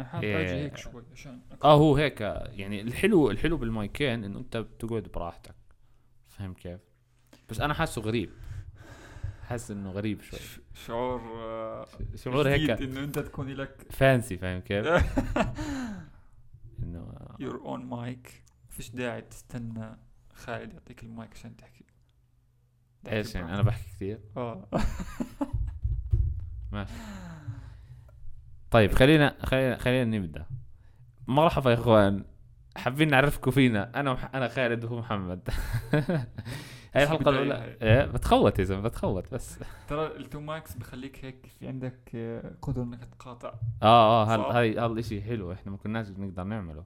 أنا إيه. أجي هيك شوي عشان آه هو هيك يعني الحلو الحلو بالمايكين إنه أنت بتقعد براحتك. فاهم كيف؟ بس أنا حاسه غريب. حاسس إنه غريب شوي. شعور شعور هيك إنه أنت تكون لك fancy فاهم كيف؟ إنه your own mic فيش داعي تستنى خالد يعطيك المايك عشان تحكي. إيش يعني؟ أنا. بحكي كثير آه. ماشي. طيب خلينا خلينا خلينا نبدأ. مرحبا يا إخوان. حابين نعرفكم فينا؟ أنا وح... أنا خالد وهو محمد. هاي الحلقة الأولى. إيه بتخوت يا زلمة بتخوت بس. ترى ال two mics بخليك هيك في عندك آه، قدرة إنك تقاطع. آه آه هل... هاي هذا الإشي حلو. إحنا ما كناش نقدر نعمله.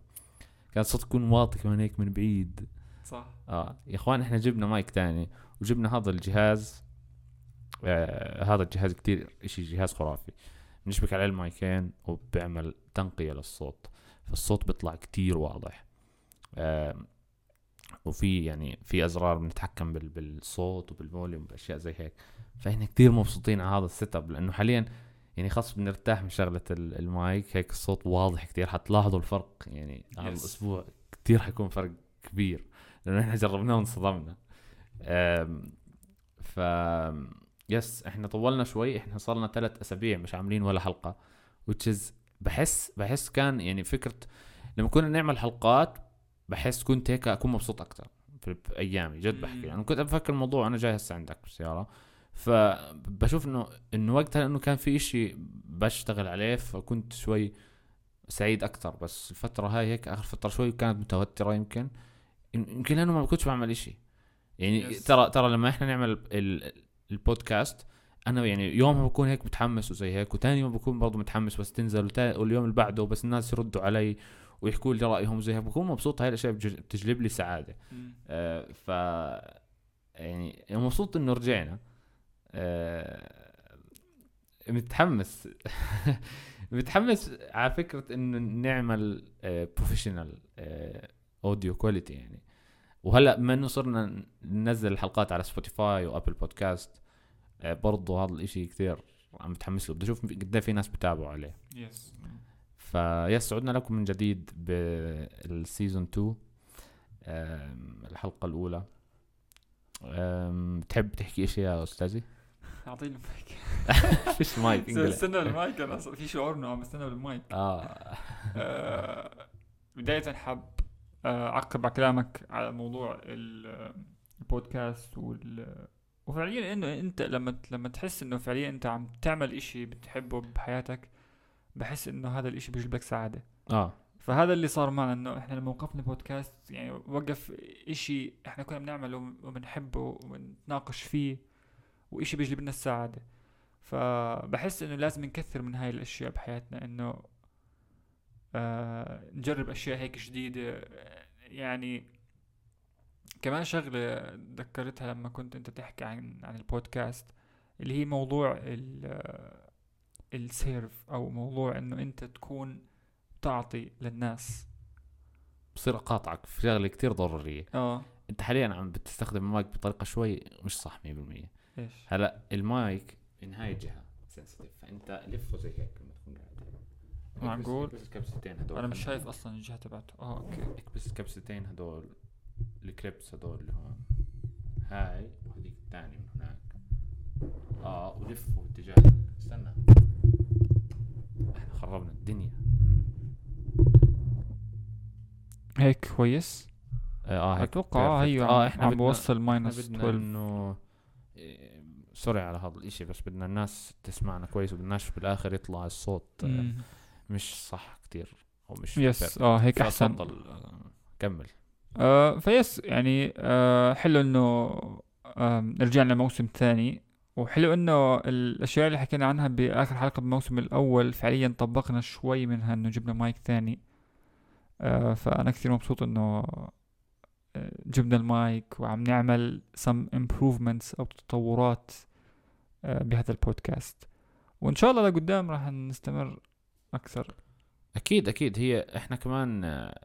كان الصوت يكون واطي كمان هيك من بعيد. صح. آه يا إخوان إحنا جبنا مايك تاني وجبنا هذا الجهاز. آه هذا الجهاز كتير إشي جهاز خرافي. بنشبك عليه المايكين وبيعمل تنقية للصوت فالصوت بيطلع كتير واضح. آه وفي يعني في أزرار بنتحكم بال- بالصوت وبال volume واشياء زي هيك. فاحنا كتير مبسوطين على هذا ال setup لأنه حاليا يعني خاص بنرتاح من شغلة ال- المايك هيك الصوت واضح كتير. حتلاحظوا الفرق يعني هذا. الأسبوع كتير حيكون فرق كبير. لأنه إحنا جربناه وانصدمنا. ف يس إحنا طولنا شوي إحنا صار لنا ثلاث أسابيع مش عاملين ولا حلقة. Which is بحس بحس كان يعني فكرة لما كنا نعمل حلقات بحس كنت هيك أكون مبسوط أكثر في أيامي جد بحكي. مم. يعني كنت بفكر الموضوع أنا جاي هسه عندك بالسياره فبشوف إنه إنه وقتها انه كان في إشي بشتغل عليه فكنت شوي سعيد أكثر بس الفترة هاي هيك آخر فترة شوي كانت متوترة يمكن. يمكن لأنه ما كنتش بعمل إشي. يعني Yes. ترى ترى لما إحنا نعمل ال- البودكاست. أنا يعني يومها بكون هيك متحمس وزي هيك وتاني يوم بكون برضه متحمس بس تنزل واليوم اللي بعده بس الناس يردوا علي ويحكوا لي رأيهم زي هيك. بكون مبسوط هاي الأشياء بتج- بتجلب لي سعادة. آه ف يعني مبسوط إنه رجعنا. آه متحمس. متحمس على فكرة إنه نعمل professional audio quality يعني. وهلأ بما انه صرنا ننزل الحلقات على سبوتيفاي و Apple Podcast برضه هذا الإشي كثير عم متحمس له. بدي أشوف قد في ناس بتابعوا عليه. yes ف yes عدنا لكم من جديد بال season 2 آم، الحلقة الأولى. آم، تحب تحكي شيء يا أستاذي؟ أعطيني المايك. فيش مايك. استنى المايك أنا في شعور إنه عم بستنى بالمايك. آه. آه، بداية حاب آه، أعقب على كلامك على موضوع ال- البودكاست وال وفعليا إنه أنت لما لما تحس إنه فعليا أنت عم تعمل إشي بتحبه بحياتك بحس إنه هذا الإشي بيجيب لك سعادة. آه. فهذا اللي صار معنا إنه إحنا لما وقفنا بودكاست يعني وقف إشي إحنا كنا بنعمله وبنحبه وبنتناقش فيه وإشي بيجلب لنا السعادة. فبحس إنه لازم نكثر من هاي الأشياء بحياتنا إنه آه نجرب أشياء هيك جديدة آه، يعني كمان شغلة ذكرتها لما كنت أنت تحكي عن عن البودكاست اللي هي موضوع ال السيرف أو موضوع إنه أنت تكون تعطي للناس. بصير أقاطعك في شغلة كتير ضرورية. آه. أنت حاليا عم بتستخدم المايك بطريقة شوي مش صح 100% إيش؟ هلأ المايك من هاي الجهة sensitive فأنت لفه زي هيك لما تكون قاعد. معقول؟ اكبس الكبستين هدول. أنا مش شايف أصلا الجهة تبعته. آه okay إكبس الكبستين هدول. ال clips هدول اللي هون. هاي وهذيك الثانية من هناك. آه ولفوا باتجاه استنى. إحنا خربنا الدنيا. هيك كويس؟ آه, آه هيك أتوقع آه. هي آه إحنا عم بوصل minus بدنا 12 إنه إيه، sorry على هذا الإشي بس بدنا الناس تسمعنا كويس وبدناش بالآخر يطلع الصوت آه،. مش صح كتير أو مش yes. آه هيك أحسن. آه، كمل. آه ف yes يعني آه حلو إنه آه رجعنا موسم ثاني. وحلو إنه الأشياء اللي حكينا عنها بآخر حلقة بالموسم الأول فعليا طبقنا شوي منها إنه جبنا مايك ثاني. آه فأنا كثير مبسوط إنه آه، جبنا المايك وعم نعمل some improvements أو تطورات آه بهذا البودكاست. وإن شاء الله لقدام راح نستمر أكثر. أكيد أكيد. هي إحنا كمان آه،.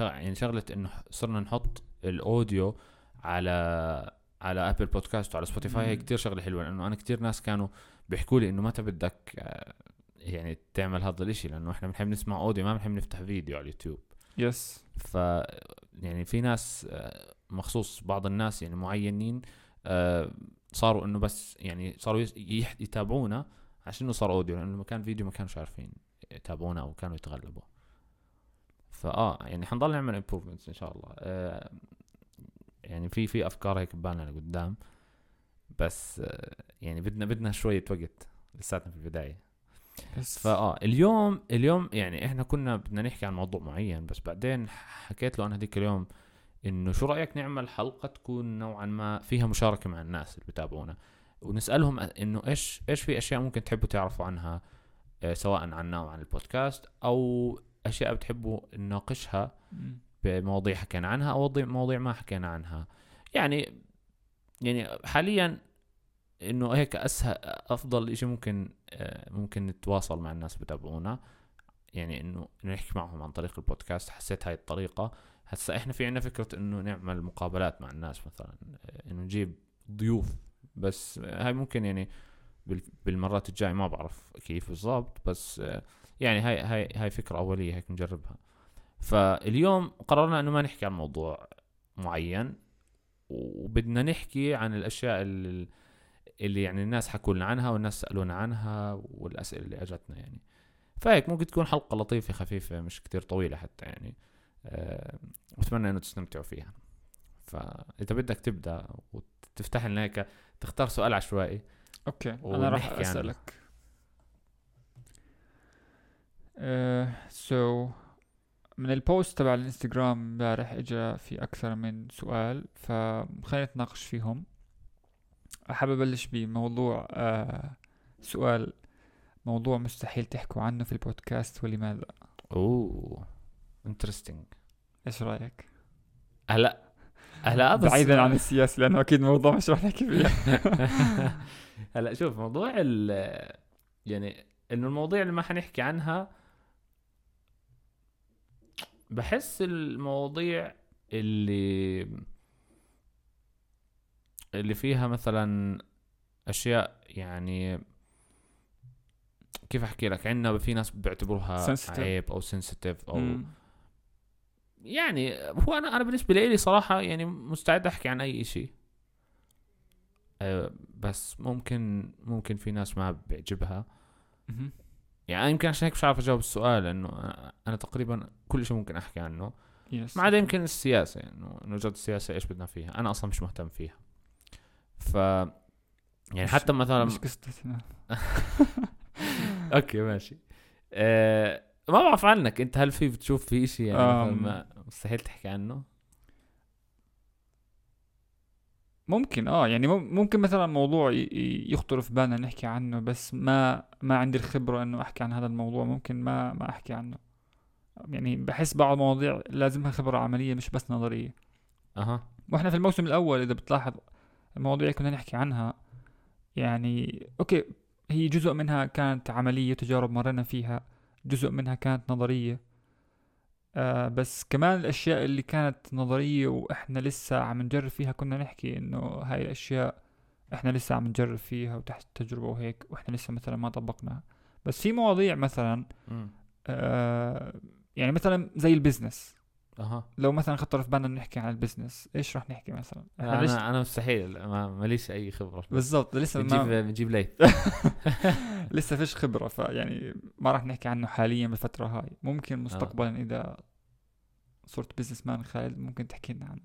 يعني شغلة إنه صرنا نحط ال audio على على Apple Podcast وعلى سبوتيفاي هي مم. كتير شغلة حلوة لأنه أنا كتير ناس كانوا بيحكوا لي إنه متى بدك آه، يعني تعمل هذا الإشي لأنه إحنا بنحب نسمع audio ما بنحب نفتح فيديو على اليوتيوب. yes ف يعني في ناس آه، مخصوص بعض الناس يعني معينين آه، صاروا إنه بس يعني صاروا يتابعونا عشان إنه صار audio لأنه كان فيديو ما كانوش عارفين يتابعونا أو كانوا يتغلبوا. فآه يعني حنضل نعمل improvements إن شاء الله. آه، يعني في في أفكار هيك ببالنا لقدام بس آه، يعني بدنا بدنا شوية وقت لساتنا في البداية. yes فآه اليوم اليوم يعني إحنا كنا بدنا نحكي عن موضوع معين بس بعدين حكيت له أنا هذيك اليوم إنه شو رأيك نعمل حلقة تكون نوعا ما فيها مشاركة مع الناس اللي بتابعونا؟ ونسألهم إنه إيش إيش في أشياء ممكن تحبوا تعرفوا عنها آه، سواء عنا أو عن البودكاست أو أشياء بتحبوا نناقشها. بمواضيع حكينا عنها أو مواضيع- ما حكينا عنها. يعني يعني حاليا إنه هيك اسهل أفضل شيء ممكن آه، ممكن نتواصل مع الناس بتابعونا. يعني إنه إنه نحكي معهم عن طريق البودكاست. حسيت هاي الطريقة. هسا إحنا في عنا فكرة إنه نعمل مقابلات مع الناس مثلا آه، إنه نجيب ضيوف. بس هاي ممكن يعني بالمرات الجاية ما بعرف كيف بالضبط بس يعني هاي هاي هاي فكرة أولية هيك نجربها. فاليوم قررنا إنه ما نحكي عن موضوع معين وبدنا نحكي عن الأشياء اللي, اللي يعني الناس حكوا لنا عنها والناس سألونا عنها والأسئلة اللي أجتنا يعني. فهيك ممكن تكون حلقة لطيفة خفيفة مش كتير طويلة حتى يعني. واتمنى إنه تستمتعوا فيها. فإذا بدك تبدأ وتفتح لنا هيك تختار سؤال عشوائي. okay أنا راح. أسألك. so من ال post تبع الإنستغرام امبارح اجى في أكثر من سؤال فخلينا نتناقش فيهم. حابب أبلش بموضوع آه سؤال موضوع مستحيل تحكوا عنه في البودكاست ولماذا؟ أوه انترستنج إيش رأيك؟ هلا هلا هذا بعيدا عن السياسة لأنه أكيد موضوع مش رح نحكي فيه هلا شوف موضوع ال يعني إنه المواضيع اللي ما حنحكي عنها بحس المواضيع اللي اللي فيها مثلا أشياء يعني كيف أحكي لك عندنا في ناس بيعتبروها Sensitive. عيب أو سنسيتيف أو مم. يعني هو أنا أنا بالنسبة لي صراحة يعني مستعد أحكي عن أي شيء أه بس ممكن ممكن في ناس ما بيعجبها. يعني يمكن عشان هيك مش عارف أجاوب السؤال لأنه أنا- أنا تقريبا كل شيء ممكن أحكي عنه. ما عدا يمكن السياسة يعني إنه جد السياسة إيش بدنا فيها؟ أنا أصلا مش مهتم فيها. ف يعني حتى مثلا مش قصتنا. أوكي ماشي. أه ما بعرف عنك انت هل في بتشوف في شيء يعني أم. ما مستحيل تحكي عنه؟ ممكن آه يعني مم- ممكن مثلا موضوع يخطر في بالنا نحكي عنه بس ما ما عندي الخبرة إنه أحكي عن هذا الموضوع ممكن ما ما أحكي عنه. يعني بحس بعض المواضيع لازمها خبرة عملية مش بس نظرية. أها. وإحنا في الموسم الأول إذا بتلاحظ المواضيع كنا نحكي عنها يعني أوكي هي جزء منها كانت عملية تجارب مرينا فيها جزء منها كانت نظرية. آه بس كمان الأشياء اللي كانت نظرية وإحنا لسه عم نجرب فيها كنا نحكي إنه هاي الأشياء إحنا لسه عم نجرب فيها وتحت التجربة وهيك وإحنا لسه مثلا ما طبقناها. بس في مواضيع مثلا. آه يعني مثلا زي ال business. أها. لو مثلا خطر في بالنا نحكي عن ال business إيش رح نحكي مثلا؟ إحنا ليش- أنا أنا مستحيل ما ماليش أي خبرة. بالضبط لسه بنجيب ما بنجيب ليث لسه فيش خبرة فيعني ما راح نحكي عنه حاليا بالفترة هاي. ممكن مستقبلا إذا صرت businessman خالد ممكن تحكي لنا عن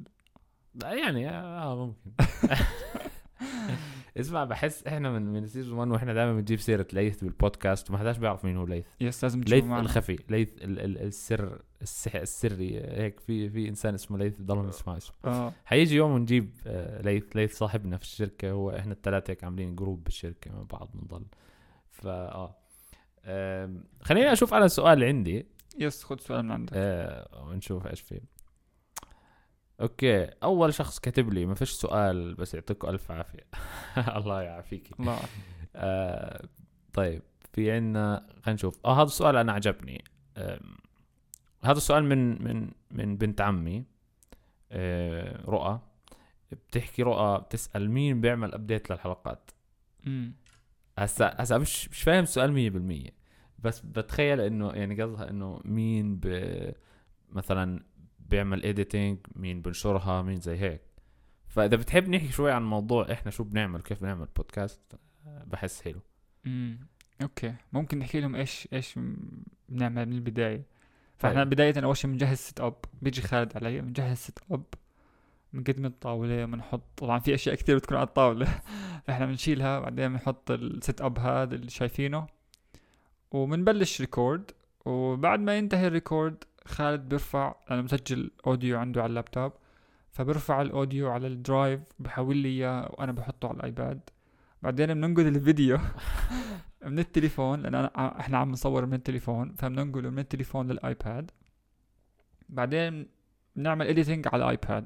يعني آه ممكن. اسمع بحس إحنا من من season 1 وإحنا دائما بنجيب سيرة ليث بالبودكاست وما حداش بيعرف مين هو ليث. yes لازم ليث الخفي ليث ال ال السر السح السري هيك في في إنسان اسمه ليث ضلهم يسمع اسمه. آه. حيجي يوم ونجيب آه، ليث ليث صاحبنا في الشركة هو إحنا الثلاثه هيك عاملين group بالشركة مع بعض بنضل. فا آه. خليني أشوف أنا السؤال اللي عندي. yes خد سؤال من عندك. آه ونشوف إيش فيه. okay أول شخص كتب لي ما فيش سؤال بس يعطيكم ألف عافية. الله يعافيك الله. آه طيب في عنا خلينا نشوف. آه هذا السؤال أنا عجبني. آه هذا السؤال من من من بنت عمي آه رؤى. بتحكي رؤى بتسأل مين بيعمل update للحلقات. هسا هسا مش مش فاهم السؤال 100% بس بتخيل إنه يعني قصدها إنه مين ب مثلا بيعمل editing مين بنشرها مين زي هيك. فإذا بتحب نحكي شوي عن موضوع إحنا شو بنعمل كيف بنعمل بودكاست بحس حلو. امم okay. ممكن نحكي لهم إيش إيش بنعمل من البداية. فإحنا طيب. بداية أول شيء بنجهز setup بيجي خالد علي بنجهز setup بنقدم الطاولة بنحط طبعا في أشياء كثير بتكون على الطاولة. فإحنا بنشيلها بعدين بنحط ال setup هذا اللي شايفينه. وبنبلش record وبعد ما ينتهي ال record خالد بيرفع لأنه مسجل audio عنده على اللابتوب. فبرفع ال audio على ال Drive بحول لي إياه وأنا بحطه على ال iPad. بعدين بننقل الفيديو من التليفون لأن أنا إحنا عم نصور من التليفون فبننقله من التليفون لل iPad. بعدين بنعمل editing على ال iPad.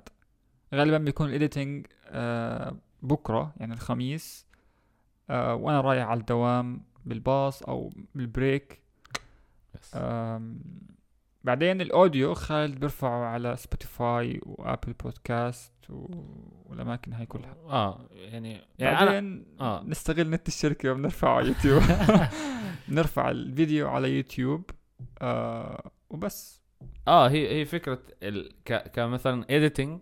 غالبا بيكون ال editing آه بكرة يعني الخميس. آه وأنا رايح على الدوام بالباص أو بال break. بعدين ال audio خالد بيرفعه على سبوتيفاي وابل بودكاست و... والأماكن هاي كلها. آه يعني يعني بعدين آه. نستغل نت الشركة وبنرفعه على يوتيوب. نرفع الفيديو على يوتيوب آه وبس. آه هي هي فكرة ال... ك... كمثلا editing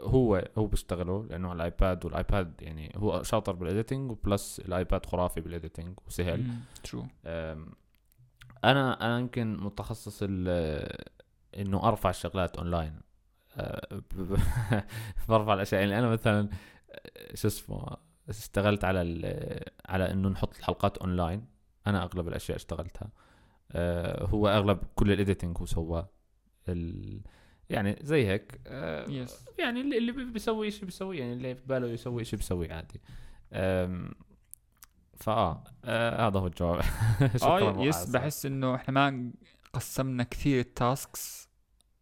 هو هو بيشتغله لأنه على الآيباد والآيباد يعني هو شاطر بال editing و plus الآيباد خرافي بال editing وسهل. أم، أنا أنا يمكن متخصص ال- إنه أرفع الشغلات أونلاين. ب- برفع الأشياء. يعني أنا مثلا شو اسمه اشتغلت على ال- على إنه نحط الحلقات أونلاين. أنا أغلب الأشياء اشتغلتها. أه، هو أغلب كل ال editing هو سواه. ال... يعني زي هيك. أه، yes يعني اللي اللي بي- بيسوي شيء بيسوي. يعني اللي في باله يسوي شيء بيسويه عادي. فآه آه هذا هو الجواب. آه yes. بحس إنه إحنا ما قسمنا كثير ال tasks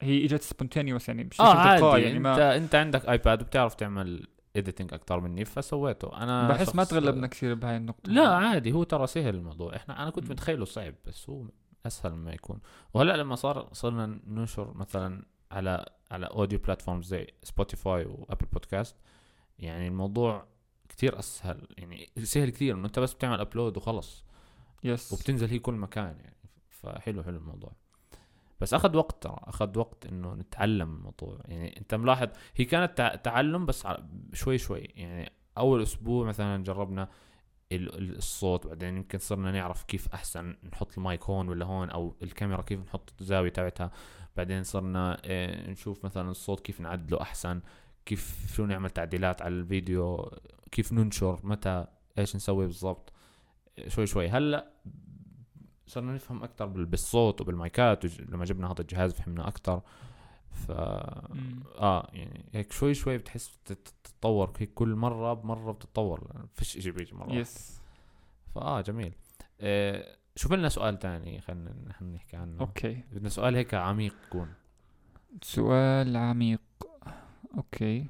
هي إجت spontaneous يعني بشكل آه عادي. يعني يعني أنت ما أنت عندك ايباد وبتعرف تعمل editing أكثر مني فسويته. أنا بحس ما تغلبنا كثير بهاي النقطة. لا عادي هو ترى سهل الموضوع. إحنا أنا كنت. متخيله صعب بس هو أسهل مما يكون. وهلأ لما صار صرنا ننشر مثلا على على audio platform زي سبوتيفاي وابل بودكاست يعني الموضوع كتير أسهل يعني سهل كثير إنه أنت بس بتعمل upload وخلص. yes وبتنزل هي كل مكان يعني. فحلو حلو الموضوع. بس أخذ وقت ترى أخذ وقت إنه نتعلم الموضوع. يعني أنت ملاحظ هي كانت تع- تعلم بس شوي شوي. يعني أول أسبوع مثلا جربنا ال- ال- الصوت بعدين يمكن صرنا نعرف كيف أحسن نحط المايك هون ولا هون أو الكاميرا كيف نحط الزاوية تبعتها. بعدين صرنا آه، نشوف مثلا الصوت كيف نعدله أحسن. كيف شو نعمل تعديلات على الفيديو كيف ننشر متى إيش نسوي بالضبط. شوي شوي. هلأ صرنا نفهم أكثر بالصوت وبالمايكات وج- لما جبنا هذا الجهاز فهمنا أكثر ف. آه يعني هيك شوي شوي بتحس بتت- بتتطور هيك كل مرة بمرة بتتطور. فيش شيء بيجي مرة. يس فاه جميل. آه شوف لنا سؤال تاني. خلينا نحن نحكي عنه. Okay. بدنا سؤال هيك عميق يكون. سؤال عميق. Okay.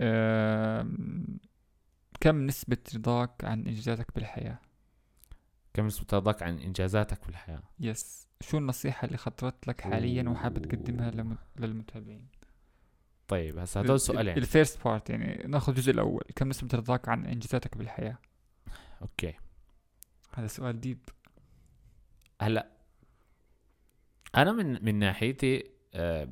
أم... كم نسبة رضاك عن إنجازاتك بالحياة؟ كم نسبة رضاك عن إنجازاتك بالحياة؟ yes شو النصيحة اللي خطرت لك حاليا وحابب تقدمها للم... للمتابعين؟ طيب هسا هدول سؤالين. ال first part يعني ناخذ الجزء الأول. كم نسبة رضاك عن إنجازاتك بالحياة؟ okay. هذا سؤال deep هلأ أنا من من ناحيتي آه،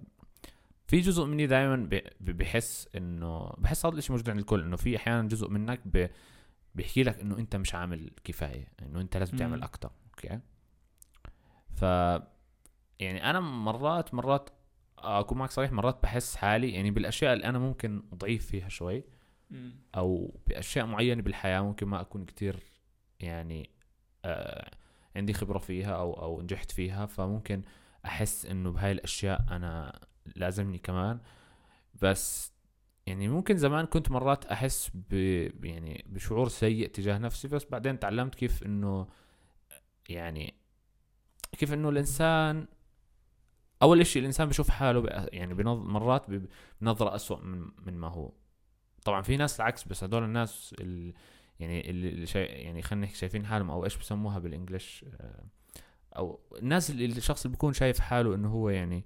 في جزء مني دائما بحس إنه بحس هذا الشيء موجود عند الكل إنه في أحيانا جزء منك ب- بيحكي لك إنه أنت مش عامل كفاية إنه أنت لازم تعمل. أكثر okay ف يعني أنا مرات مرات أكون معك صريح مرات بحس حالي يعني بالأشياء اللي أنا ممكن ضعيف فيها شوي أو بأشياء معينة بالحياة ممكن ما أكون كتير يعني آه عندي خبرة فيها أو أو نجحت فيها فممكن أحس إنه بهاي الأشياء أنا لازمني كمان. بس يعني ممكن زمان كنت مرات أحس ب يعني بشعور سيء تجاه نفسي بس بعدين تعلمت كيف إنه يعني كيف إنه الإنسان أول إشي الإنسان بشوف حاله يعني بنظ مرات بنظرة أسوأ من من ما هو. طبعا في ناس العكس بس هدول الناس ال يعني اللي شاي يعني خلينا نحكي شايفين حالهم أو إيش بسموها بالإنجلش آه، أو الناس اللي الشخص اللي بيكون شايف حاله إنه هو يعني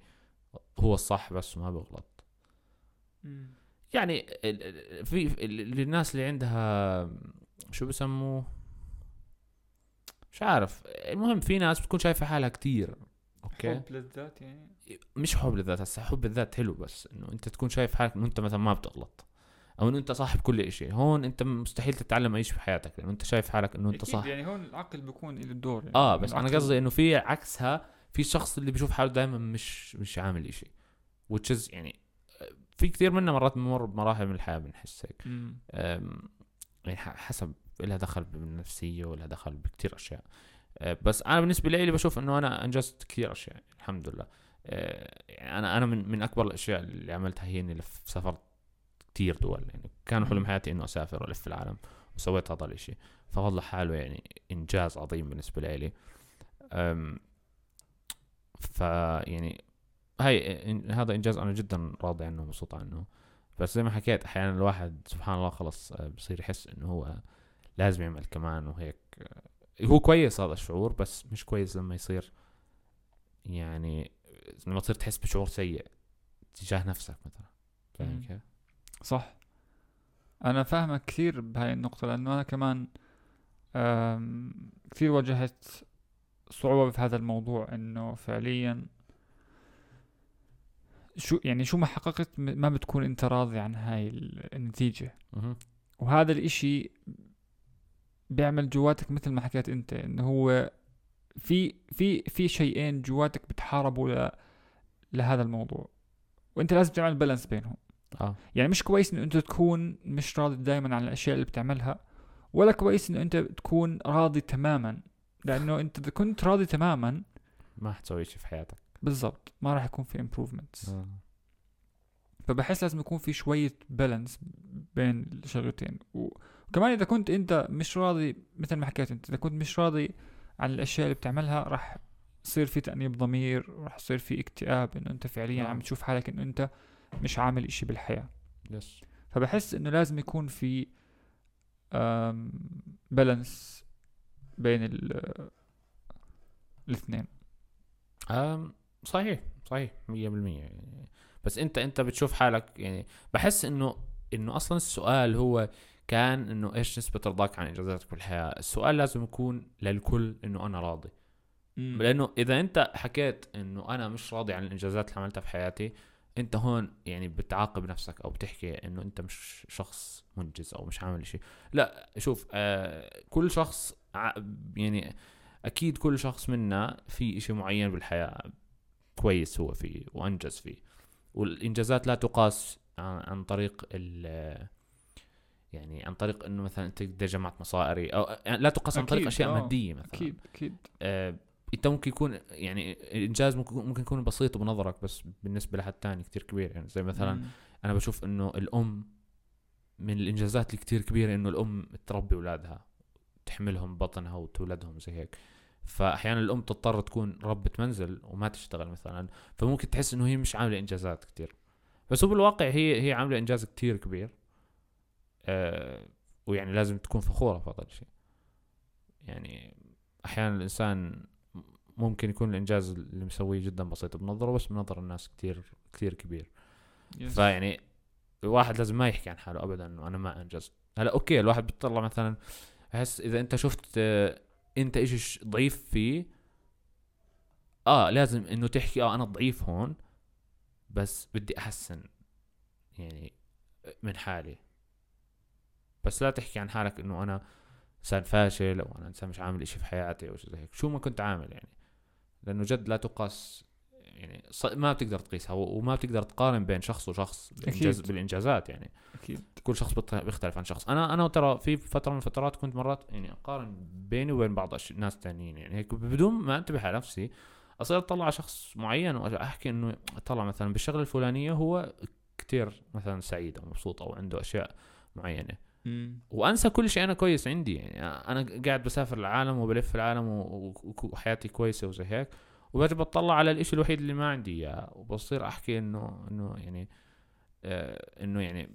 هو الصح بس ما بيغلط يعني في الناس اللي عندها شو بسموه؟ مش عارف. المهم في ناس بتكون شايفة حالها كتير. أوكي؟ حب للذات يعني. مش حب للذات هسه حب الذات حلو بس إنه أنت تكون شايف حالك إنه أنت مثلا ما بتغلط. أو إنه أنت صاحب كل شيء هون أنت مستحيل تتعلم أي شيء في حياتك لأنه أنت شايف حالك إنه أنت صح يعني هون العقل بيكون له الدور يعني. آه بس أنا قصدي إنه في عكسها في شخص اللي بيشوف حاله دائما مش مش عامل شيء which يعني في كثير منا مرات بمر بمراحل من الحياة بنحس هيك. يعني حسب لها دخل بالنفسية ولها دخل بكثير أشياء. أه، بس أنا بالنسبة لي بشوف إنه أنا إنجزت كثير أشياء الحمد لله. أه، يعني أنا أنا من من أكبر الأشياء اللي عملتها هي إني سافرت كثير دول. يعني كان حلم حياتي إنه أسافر وألف العالم وسويت هذا الإشي. فوالله حاله يعني إنجاز عظيم بالنسبة لي. أم، ف يعني هاي هذا إنجاز أنا جدا راضي عنه ومبسوط عنه بس زي ما حكيت أحيانا الواحد سبحان الله خلص آه، بصير يحس إنه هو لازم يعمل كمان وهيك هو كويس هذا الشعور بس مش كويس لما يصير يعني لما تصير تحس بشعور سيء تجاه نفسك مثلا فاهم. كيف؟ صح أنا فاهمك كثير بهاي النقطة لأنه أنا كمان كثير واجهت صعوبة في هذا الموضوع إنه فعليا شو يعني شو ما حققت ما بتكون أنت راضي عن هاي ال- النتيجة. وهذا الإشي بيعمل جواتك مثل ما حكيت أنت إنه هو في في في شيئين جواتك بتحاربوا ل لهذا الموضوع. وأنت لازم تعمل بالانس بينهم. آه. يعني مش كويس إنه أنت تكون مش راضي دائما عن الأشياء اللي بتعملها ولا كويس إنه أنت تكون راضي تماما لأنه أنت إذا كنت راضي تماما ما حتسوي شيء في حياتك. بالضبط ما راح يكون في improvements. آه. فبحس لازم يكون في شوية بالانس بين الشغلتين. وكمان إذا كنت أنت مش راضي مثل ما حكيت أنت إذا كنت مش راضي عن الأشياء اللي بتعملها راح يصير في تأنيب ضمير وراح يصير في اكتئاب إنه أنت فعليا. عم تشوف حالك إنه أنت مش عامل إشي بالحياة. يس فبحس إنه لازم يكون في بالانس بين ال- الاثنين. أم صحيح صحيح 100% يعني. بس أنت أنت بتشوف حالك يعني بحس إنه إنه أصلا السؤال هو كان إنه إيش نسبة رضاك عن انجازاتك بالحياة السؤال لازم يكون للكل إنه أنا راضي. لأنه إذا أنت حكيت إنه أنا مش راضي عن الانجازات اللي عملتها في حياتي أنت هون يعني بتعاقب نفسك أو بتحكي إنه أنت مش شخص منجز أو مش عامل شيء لا شوف آه كل شخص يعني أكيد كل شخص منا في إشي معين بالحياة كويس هو فيه وأنجز فيه. والإنجازات لا تقاس عن, طريق ال يعني عن طريق إنه مثلا أنت قد جمعت مصاري أو يعني لا تقاس عن طريق أشياء آه، مادية مثلا. أكيد أكيد. آه، إنت ممكن يكون يعني الانجاز ممكن ممكن يكون بسيط بنظرك بس بالنسبة لحد تاني كتير كبير. يعني زي مثلا مم. أنا بشوف إنه الأم من الإنجازات الكتير كبيرة إنه الأم تربي أولادها. تحملهم بطنها وتولدهم زي هيك. فأحيانا الأم تضطر تكون ربة منزل وما تشتغل مثلا فممكن تحس إنه هي مش عاملة إنجازات كتير. بس هو بالواقع هي هي عاملة إنجاز كتير كبير. آه ويعني لازم تكون فخورة في هذا الشيء. يعني أحيانا الإنسان ممكن يكون الإنجاز اللي مسويه جدا بسيط بنظرة بس بنظر الناس كتير كتير كبير. yes. فيعني الواحد لازم ما يحكي عن حاله ابدا انه أنا ما أنجزت. هلأ okay الواحد بيطلع مثلا بحس إذا أنت شفت آه، أنت اشي ضعيف فيه آه لازم إنه تحكي آه أنا ضعيف هون بس بدي أحسن يعني من حالي. بس لا تحكي عن حالك إنه أنا إنسان فاشل أو أنا إنسان مش عامل إشي في حياتي أو شيء زي هيك. شو ما كنت عامل يعني. لأنه جد لا تقاس يعني ص- ما بتقدر تقيسها وما بتقدر تقارن بين شخص وشخص بالإنجاز أكيد. بالإنجازات يعني أكيد كل شخص بيختلف عن شخص أنا أنا ترى في فترة من الفترات كنت مرات يعني أقارن بيني وبين بعض. ناس تانيين يعني هيك بدون ما أنتبه على نفسي أصير أطلع على شخص معين واحكي إنه طلع مثلا بالشغلة الفلانية هو كتير مثلا سعيد أو مبسوط أو عنده أشياء معينة مم. وأنسى كل شيء أنا كويس عندي يعني أنا قاعد بسافر العالم وبلف العالم وحياتي كويسة وزي هيك وبرجع بطلع على الإشي الوحيد اللي ما عندي إياه. وبصير أحكي إنه إنه يعني آه إنه يعني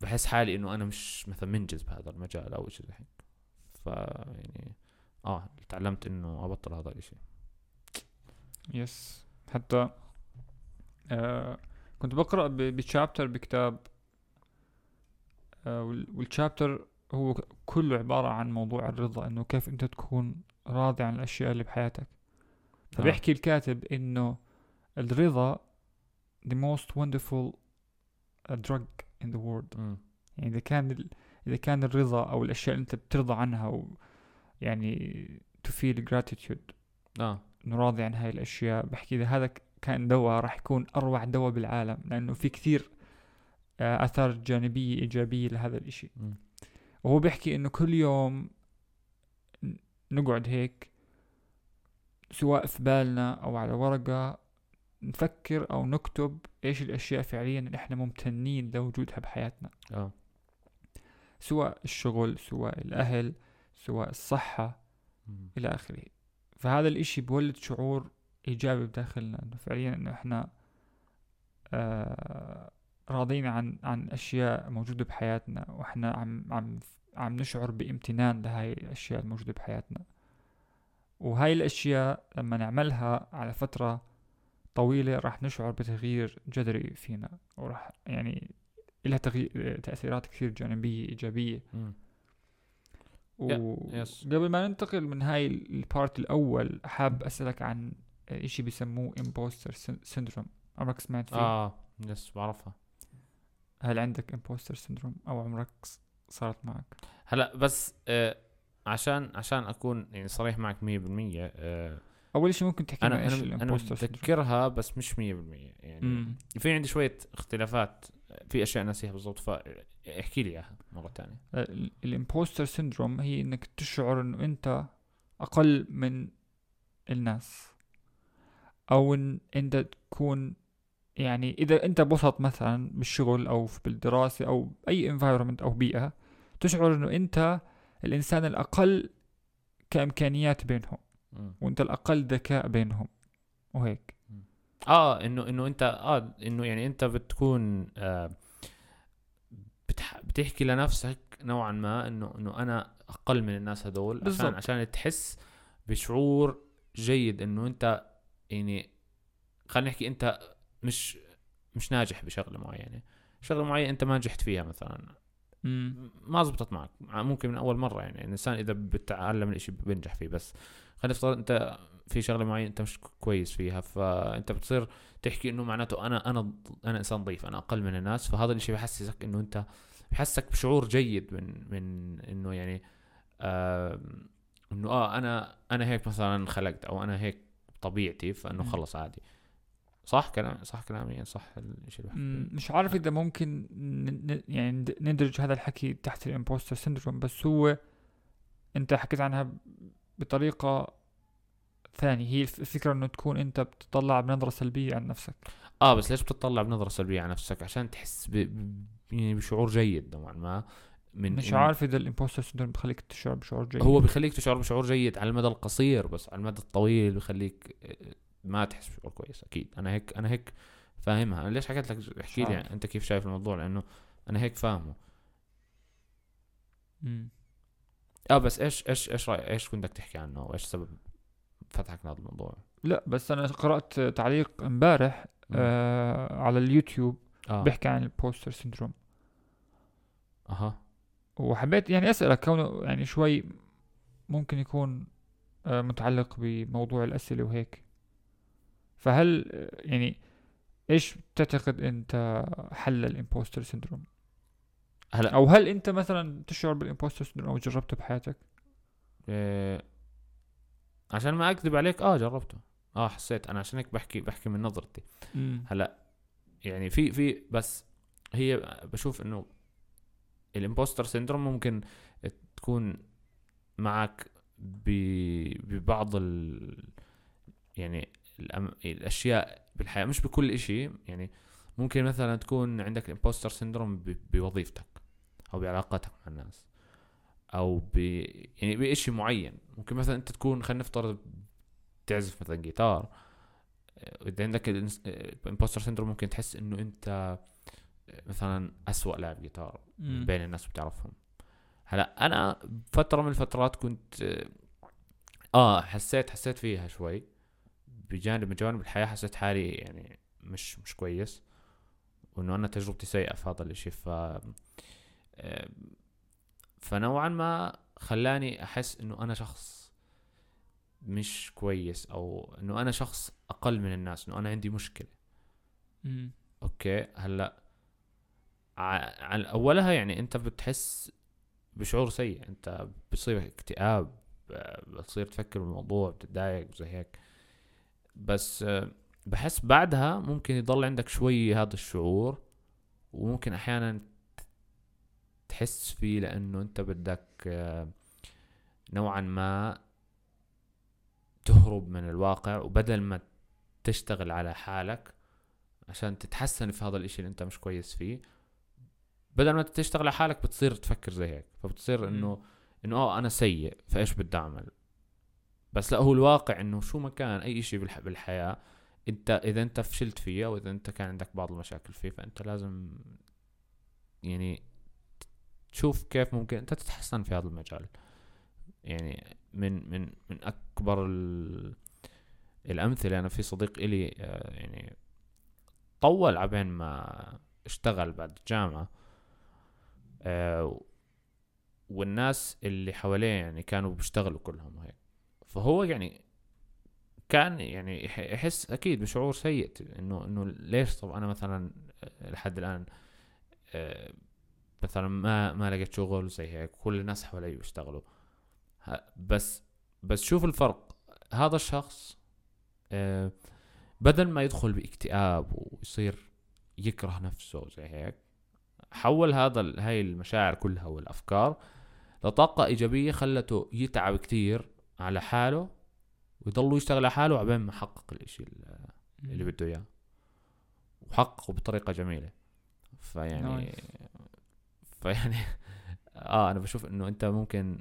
بحس حالي إنه أنا مش مثلا منجز بهذا المجال أو شيء زي هيك. ف يعني آه تعلمت إنه أبطل هذا الإشي. يس حتى آه كنت بقرأ ب- بشابتر بكتاب آه وال- والشابتر هو كله عبارة عن موضوع الرضا إنه كيف أنت تكون راضي عن الأشياء اللي بحياتك. فبيحكي الكاتب إنه الرضا the most wonderful uh, drug in the world مم. يعني إذا كان ال... إذا كان الرضا أو الأشياء اللي أنت بترضى عنها و يعني to feel gratitude آه انه راضي عن هاي الأشياء بحكي إذا هذا كان دواء راح يكون أروع دواء بالعالم لأنه في كثير آه، آثار جانبية إيجابية لهذا الإشي مم. وهو بيحكي إنه كل يوم نقعد هيك سواء في بالنا أو على ورقة نفكر أو نكتب إيش الأشياء فعليا اللي إحنا ممتنين لوجودها بحياتنا. آه. سواء الشغل سواء الأهل سواء الصحة مم. إلى آخره. فهذا الإشي بولد شعور إيجابي بداخلنا إنه فعليا إنه إحنا آه راضين عن عن أشياء موجودة بحياتنا وإحنا عم عم عم نشعر بامتنان لهاي الأشياء الموجودة بحياتنا. وهاي الأشياء لما نعملها على فترة طويلة راح نشعر بتغيير جذري فينا وراح يعني لها تغيير تأثيرات كثير جانبية إيجابية. وقبل ما ننتقل من هاي ال part الأول حاب أسألك عن إشي بيسموه imposter syndrome عمرك سمعت فيه؟ آه yes بعرفها هل عندك imposter syndrome أو عمرك صارت معك؟ هلأ بس آه عشان عشان أكون يعني صريح معك 100% آه أول شيء ممكن تحكي أنا أنا syndrome؟ متذكرها بس مش 100% يعني مم. في عندي شوية اختلافات في أشياء ناسيها بالضبط فاحكي لي إياها مرة ثانية ال imposter syndrome هي إنك تشعر إنه أنت أقل من الناس أو إن أنت تكون يعني إذا أنت وسط مثلا بالشغل أو في بالدراسة أو أي environment أو بيئة تشعر إنه أنت الإنسان الأقل كإمكانيات بينهم. وأنت الأقل ذكاء بينهم. وهيك. آه انه إنه انت آه إنه يعني أنت بتكون آه بتح بتحكي لنفسك نوعا ما انه إنه أنا أقل من الناس هدول عشان. عشان تحس بشعور جيد إنه أنت يعني خلينا نحكي أنت مش مش ناجح بشغلة معينة. شغلة معينة أنت ما نجحت فيها مثلا. ما زبطت معك. ممكن من أول مرة يعني. الإنسان إذا بتعلم الإشي بينجح فيه. بس خلينا نفترض أنت في شغلة معينة أنت مش كويس فيها فأنت بتصير تحكي إنه معناته أنا أنا أنا إنسان ضعيف أنا أقل من الناس. فهذا الإشي بحسسك إنه أنت بحسك بشعور جيد من من إنه يعني آه إنه آه أنا أنا هيك مثلا خلقت أو أنا هيك طبيعتي فإنه. خلص عادي. صح كلام صح كلامي يعني صح الشيء مش عارف إذا ممكن يعني ند- ندرج هذا الحكي تحت ال imposter syndrome بس هو أنت حكيت عنها ب- بطريقة ثانية هي الف- الفكرة إنه تكون أنت بتطلع بنظرة سلبية عن نفسك. آه بس ليش بتطلع بنظرة سلبية على نفسك؟ عشان تحس ب... يعني بشعور جيد نوعا ما. من مش عارف إذا ال imposter syndrome بخليك تشعر بشعور جيد. هو بيخليك تشعر بشعور جيد على المدى القصير بس على المدى الطويل بيخليك آه، ما تحس بشعور كويس أكيد. أنا هيك أنا هيك فاهمها. أنا ليش حكيت لك احكي لي عارف. أنت كيف شايف الموضوع؟ لأنه أنا هيك فاهمه. مم. آه بس إيش إيش إيش رايك إيش كنت بدك تحكي عنه؟ وايش سبب فتحك لهذا الموضوع؟ لا بس أنا قرأت تعليق امبارح. آه على اليوتيوب آه. بيحكي عن ال imposter syndrome أها. وحبيت يعني أسألك كونه يعني شوي ممكن يكون آه، متعلق بموضوع الأسئلة وهيك. فهل يعني إيش بتعتقد أنت حل ال imposter syndrome هلا. أو هل أنت مثلا تشعر بال imposter syndrome أو جربته بحياتك؟ إيه عشان ما أكذب عليك آه جربته. آه حسيت. أنا عشان هيك بحكي بحكي من نظرتي. هلا يعني في في بس هي بشوف إنه ال imposter syndrome ممكن تكون معك ب- ببعض ال يعني. الأشياء بالحياة مش بكل إشي يعني ممكن مثلا تكون عندك imposter syndrome ب... بوظيفتك أو بعلاقاتك مع الناس أو ب يعني بإشي معين. ممكن مثلا أنت تكون خلينا نفترض تعزف مثلا جيتار إذا عندك ال imposter syndrome ممكن تحس إنه أنت مثلا أسوأ لاعب جيتار مم. بين الناس بتعرفهم هلأ أنا فترة من الفترات كنت آه، آه حسيت حسيت فيها شوي. بجانب من جوانب الحياة حسيت حالي يعني مش مش كويس وإنه أنا تجربتي سيئة في هذا الإشي. ف آه، فنوعا ما خلاني أحس إنه أنا شخص مش كويس أو إنه أنا شخص أقل من الناس إنه أنا عندي مشكلة. مم. أوكي هلأ على أولها يعني أنت بتحس بشعور سيء. أنت بتصير اكتئاب ب- بتصير تفكر بالموضوع بتتضايق وزي هيك. بس بحس بعدها ممكن يضل عندك شوي هذا الشعور وممكن أحيانا تحس فيه لأنه أنت بدك نوعا ما تهرب من الواقع وبدل ما تشتغل على حالك عشان تتحسن في هذا الإشي اللي أنت مش كويس فيه بدل ما تشتغل على حالك بتصير تفكر زي هيك. فبتصير إنه إنه آه أنا سيء فإيش بدي أعمل؟ بس لا هو الواقع إنه شو ما كان أي شيء بالح- بالحياة أنت إذا أنت فشلت فيه أو اذا أنت كان عندك بعض المشاكل فيه فأنت لازم يعني تشوف كيف ممكن أنت تتحسن في هذا المجال. يعني من من من أكبر ال- الأمثلة أنا في صديق إلي آه، يعني طول عبين ما اشتغل بعد الجامعة آه، والناس اللي حواليه يعني كانوا بيشتغلوا كلهم هيك. فهو يعني كان يعني يح- يحس أكيد بشعور سيء إنه إنه ليش طب أنا مثلا آه، لحد الآن آه، مثلا ما ما لقيت شغل زي هيك كل الناس حوالي بيشتغلوا بس بس شوف الفرق. هذا الشخص آه، بدل ما يدخل باكتئاب ويصير يكره نفسه زي هيك حول هذا هاي المشاعر كلها والأفكار لطاقة إيجابية خلته يتعب كتير. على حاله ويضل يشتغل على حاله عبين ما حقق الإشي ال- اللي بده إياه. وحققه بطريقة جميلة. فيعني فيعني آه أنا بشوف إنه أنت ممكن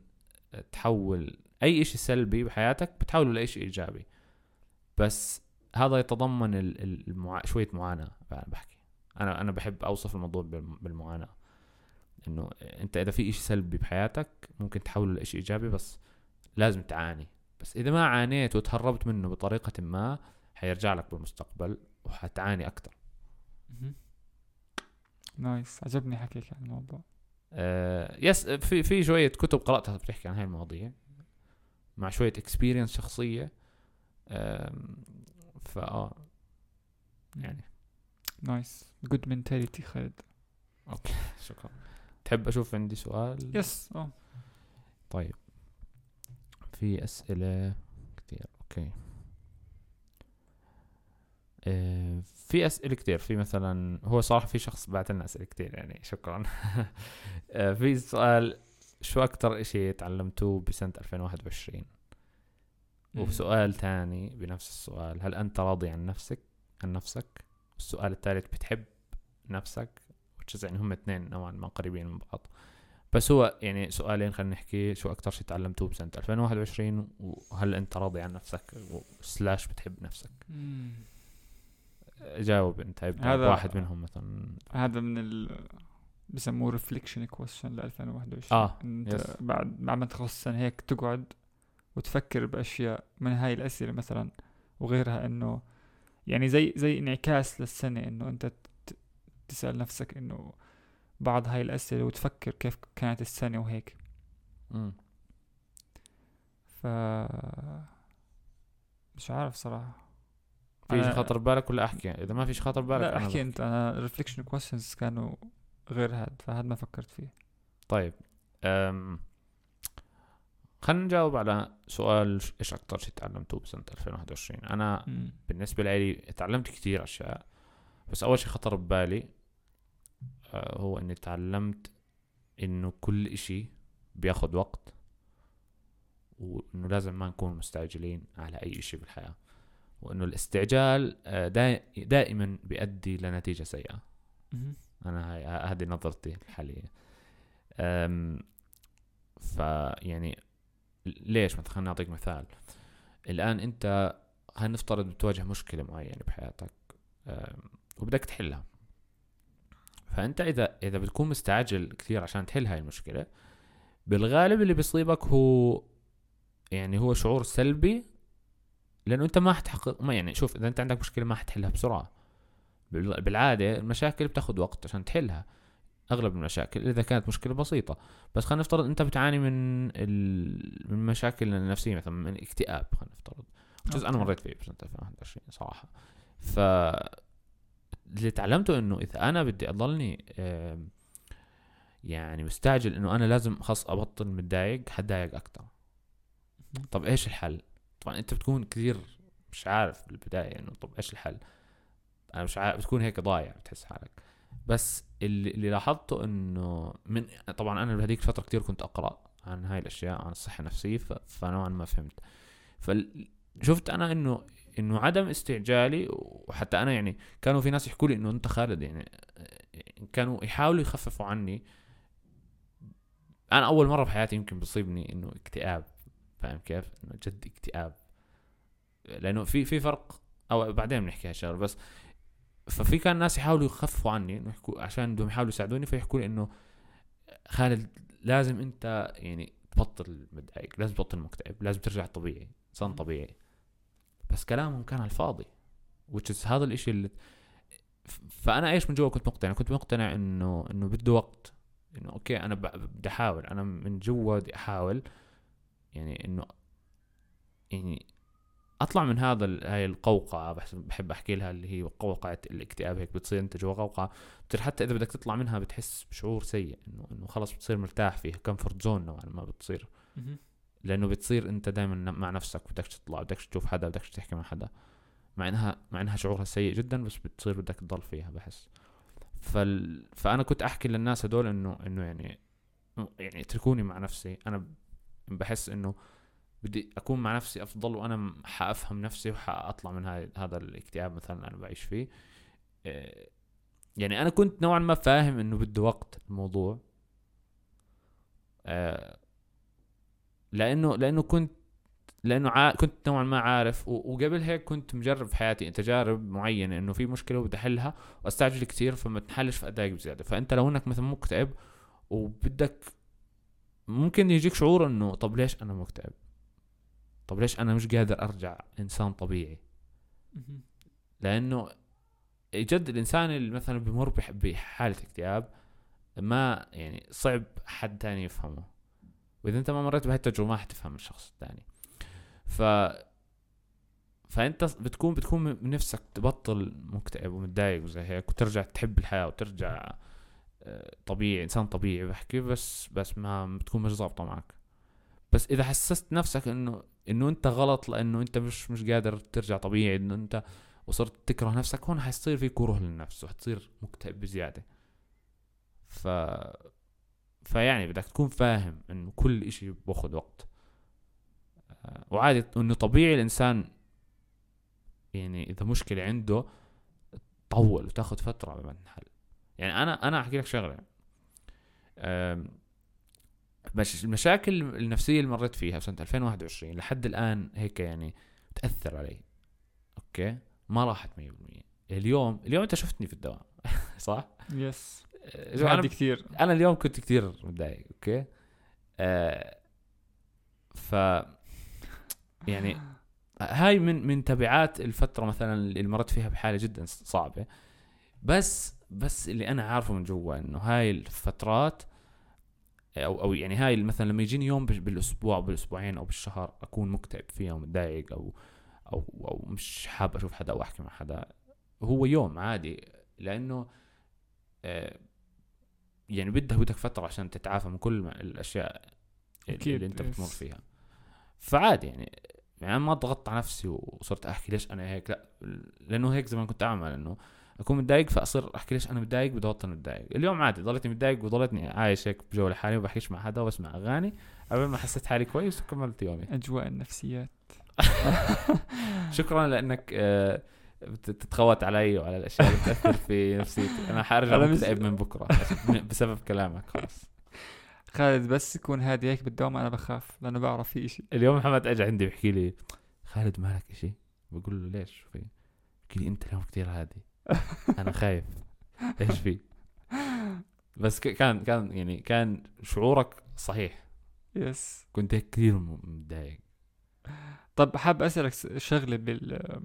تحول أي إشي سلبي بحياتك بتحوله لإشي إيجابي. بس هذا يتضمن ال- ال- المعا... شوية معاناة بقى بحكي. أنا أنا بحب أوصف الموضوع بالم- بالمعاناة. إنه أنت إذا في إشي سلبي بحياتك ممكن تحوله لإشي إيجابي بس لازم تعاني. بس إذا ما عانيت وتهربت منه بطريقة ما حيرجع لك بالمستقبل وحتعاني مهم. nice. عجبني حكيك عن الموضوع. آه yes في في شوية كتب قرأتها بتحكي عن هاي المواضيع مع شوية experience شخصية. آم، فاه يعني. nice. Good mentality خالد. شكرا. تحب أشوف عندي سؤال؟ yes آه. طيب. في أسئلة كثير okay. آه، في أسئلة كثير في مثلا هو صراحة في شخص بعت لنا أسئلة كثير يعني شكرا. آه، في سؤال شو أكثر إشي تعلمتوه بسنة 2021 وسؤال تاني بنفس السؤال هل أنت راضي عن نفسك؟ عن نفسك؟ السؤال الثالث بتحب نفسك؟ which يعني هم اثنين نوعا ما قريبين من بعض. بس هو يعني سؤالين خلينا نحكي شو أكتر شيء تعلمتوه بسنة 2021 وهل أنت راضي عن نفسك؟ slash بتحب نفسك؟ مم. جاوب أنت ابدأ هذا- واحد منهم مثلا. هذا من ال بسموه reflection question ل 2021 آه، أنت yes. بعد بعد ما تخلص السنة هيك تقعد وتفكر بأشياء من هاي الأسئلة مثلا وغيرها إنه يعني زي زي انعكاس للسنة إنه أنت تسأل نفسك إنه بعض هاي الأسئلة وتفكر كيف كانت السنة وهيك مم. ف مش عارف صراحة في شيء أنا- خاطر ببالك ولا أحكي إذا ما فيش خاطر ببالك لا أنا أحكي بحكي. أنت أنا reflection questions كانوا غير هاد فهاد ما فكرت فيه طيب أم خلينا نجاوب على سؤال إيش أكثر شيء تعلمتوه بسنة 2021 أنا مم. بالنسبة لي تعلمت كثير أشياء بس أول شيء خطر ببالي هو إني تعلمت إنه كل إشي بياخد وقت وإنه لازم ما نكون مستعجلين على أي إشي بالحياة وإنه الاستعجال آه، دائما بيؤدي لنتيجة سيئة. أنا هاي هذه نظرتي الحالية. أم فيعني ليش؟ مثلا خليني أعطيك مثال. الآن أنت هنفترض بتواجه مشكلة معينة بحياتك وبدك تحلها. فأنت إذا إذا بتكون مستعجل كثير عشان تحل هاي المشكلة بالغالب اللي بيصيبك هو يعني هو شعور سلبي لأنه أنت ما حتحقق ما يعني شوف إذا أنت عندك مشكلة ما حتحلها بسرعة. بال- بالعادة المشاكل بتاخد وقت عشان تحلها أغلب المشاكل إذا كانت مشكلة بسيطة. بس خلينا نفترض أنت بتعاني من ال... من مشاكل النفسيه مثلا من اكتئاب خلينا نفترض. جزء أنا. مريت فيه بسنه 2021 صراحة. ف اللي تعلمته إنه إذا أنا بدي أضلني يعني مستعجل إنه أنا لازم خلص أبطل متضايق حتضايق أكثر طب إيش الحل؟ طبعا أنت بتكون كثير مش عارف بالبداية إنه طب إيش الحل؟ أنا مش عارف بتكون هيك ضايع بتحس حالك. بس اللي, اللي لاحظته إنه من طبعا أنا بهذيك الفترة كثير كنت أقرأ عن هاي الأشياء عن الصحة النفسية فنوعا ما فهمت. فشفت أنا إنه إنه عدم استعجالي وحتى أنا يعني كانوا في ناس يحكوا لي إنه أنت خالد يعني كانوا يحاولوا يخففوا عني. أنا أول مرة بحياتي يمكن بصيبني إنه اكتئاب فاهم كيف؟ إنه جد اكتئاب. لأنه في في فرق أو بعدين بنحكي هالشغله بس ففي كان ناس يحاولوا يخففوا عني إنه يحكوا عشان بدهم يحاولوا يساعدوني فيحكوا لي إنه خالد لازم أنت يعني تبطل متضايق لازم تبطل مكتئب لازم ترجع طبيعي إنسان طبيعي. بس كلامهم كان على الفاضي. Which هذا الإشي اللي فأنا إيش من جوا كنت مقتنع؟ كنت مقتنع إنه إنه بده وقت. إنه أوكي أنا بدي أحاول. أنا من جوا بدي أحاول. يعني إنه يعني أطلع من هذا هاي القوقعة. بحب أحكي لها اللي هي قوقعة الاكتئاب هيك بتصير. أنت جوا قوقعة. بتصير حتى إذا بدك تطلع منها بتحس بشعور سيء. إنه إنه خلص بتصير مرتاح فيها. كمفورت زون نوعا ما بتصير. لأنه بتصير أنت دائما مع نفسك بدكش تطلع بدكش تشوف حدا بدكش تحكي مع حدا. مع إنها مع إنها شعورها سيء جدا بس بتصير بدك تضل فيها بحس. فال... فأنا كنت أحكي للناس هدول إنه إنه يعني يعني اتركوني مع نفسي. أنا بحس إنه بدي أكون مع نفسي أفضل وأنا حأفهم نفسي وحأطلع من هاي هذا الاكتئاب مثلا أنا بعيش فيه. إيه، يعني أنا كنت نوعا ما فاهم إنه بده وقت الموضوع. آه، لأنه لأنه كنت لأنه عا... كنت نوعا ما عارف و... وقبل هيك كنت مجرب في حياتي تجارب معينة إنه في مشكلة وبدي احلها وأستعجل كثير فما تنحلش في اتضايق بزيادة. فأنت لو إنك مثلا مكتئب وبدك ممكن يجيك شعور إنه طب ليش أنا مكتئب؟ طب ليش أنا مش قادر أرجع إنسان طبيعي. لأنه جد الإنسان اللي مثلا بمر بح- بحالة اكتئاب ما يعني صعب حد تاني يفهمه. وإذا أنت ما مريت بهاي التجربة ما حتفهم الشخص الثاني. ف فأنت بتكون بتكون من نفسك تبطل مكتئب ومتضايق وزي هيك وترجع تحب الحياة وترجع آه، طبيعي إنسان طبيعي بحكي بس بس ما بتكون مش ظابطة معك. بس إذا حسست نفسك انه إنه أنت غلط لأنه أنت مش مش قادر ترجع طبيعي إنه أنت وصرت تكره نفسك هون حيصير في كره للنفس وحتصير مكتئب بزيادة. ف فيعني بدك تكون فاهم إنه كل إشي باخذ وقت. آه، وعادي إنه طبيعي الإنسان يعني إذا مشكلة عنده تطول وتاخذ فترة لما تنحل يعني أنا أنا أحكي لك شغلة. المشاكل النفسية اللي مريت فيها سنة 2021 لحد الآن هيك يعني تأثر علي. okay؟ ما راحت 100% اليوم اليوم أنت شفتني في الدوام صح؟ yes آه، أنا عندي كثير أنا اليوم كنت كتير متضايق okay؟ آه ف يعني هاي من من تبعات الفترة مثلا اللي مرت فيها بحاله جدا صعبة. بس بس اللي أنا عارفه من جوا إنه هاي الفترات أو أو يعني هاي مثلا لما يجيني يوم بال- بالأسبوع أو بالأسبوعين أو بالشهر أكون مكتئب فيها ومتضايق أو أو أو مش حاب أشوف حدا أو أحكي مع حدا هو يوم عادي. لأنه آه يعني بدك بدك فترة عشان تتعافى من كل الأشياء أكيد، اللي انت بتمر. فيها. فعادي يعني يعني ما ضغطت على نفسي وصرت أحكي ليش أنا هيك لا لأنه هيك زمان كنت أعمل إنه أكون متضايق فأصير أحكي ليش أنا متضايق بدي ابطل متضايق. اليوم عادي ضليتني متضايق وضليتني عايش هيك بجو لحالي ما بحكيش مع حدا وبسمع أغاني قبل ما حسيت حالي كويس وكملت يومي. أجواء النفسيات. شكرا لأنك آه، بت- تتخوت علي وعلى الأشياء اللي بتأثر في نفسيتي أنا حأرجع مكتئب من بكرة بسبب كلامك خلاص. خالد بس يكون هادي هيك بالدوام أنا بخاف لأنه بعرف في إشي. اليوم محمد اجى عندي بيحكي لي خالد مالك إشي؟ بقول له ليش؟ شو في بحكي لي أنت اليوم كثير هادي. أنا خايف. إيش في؟ بس كان كان يعني كان شعورك صحيح. يس. كنت هيك كثير متضايق طب حاب أسألك شغلة بال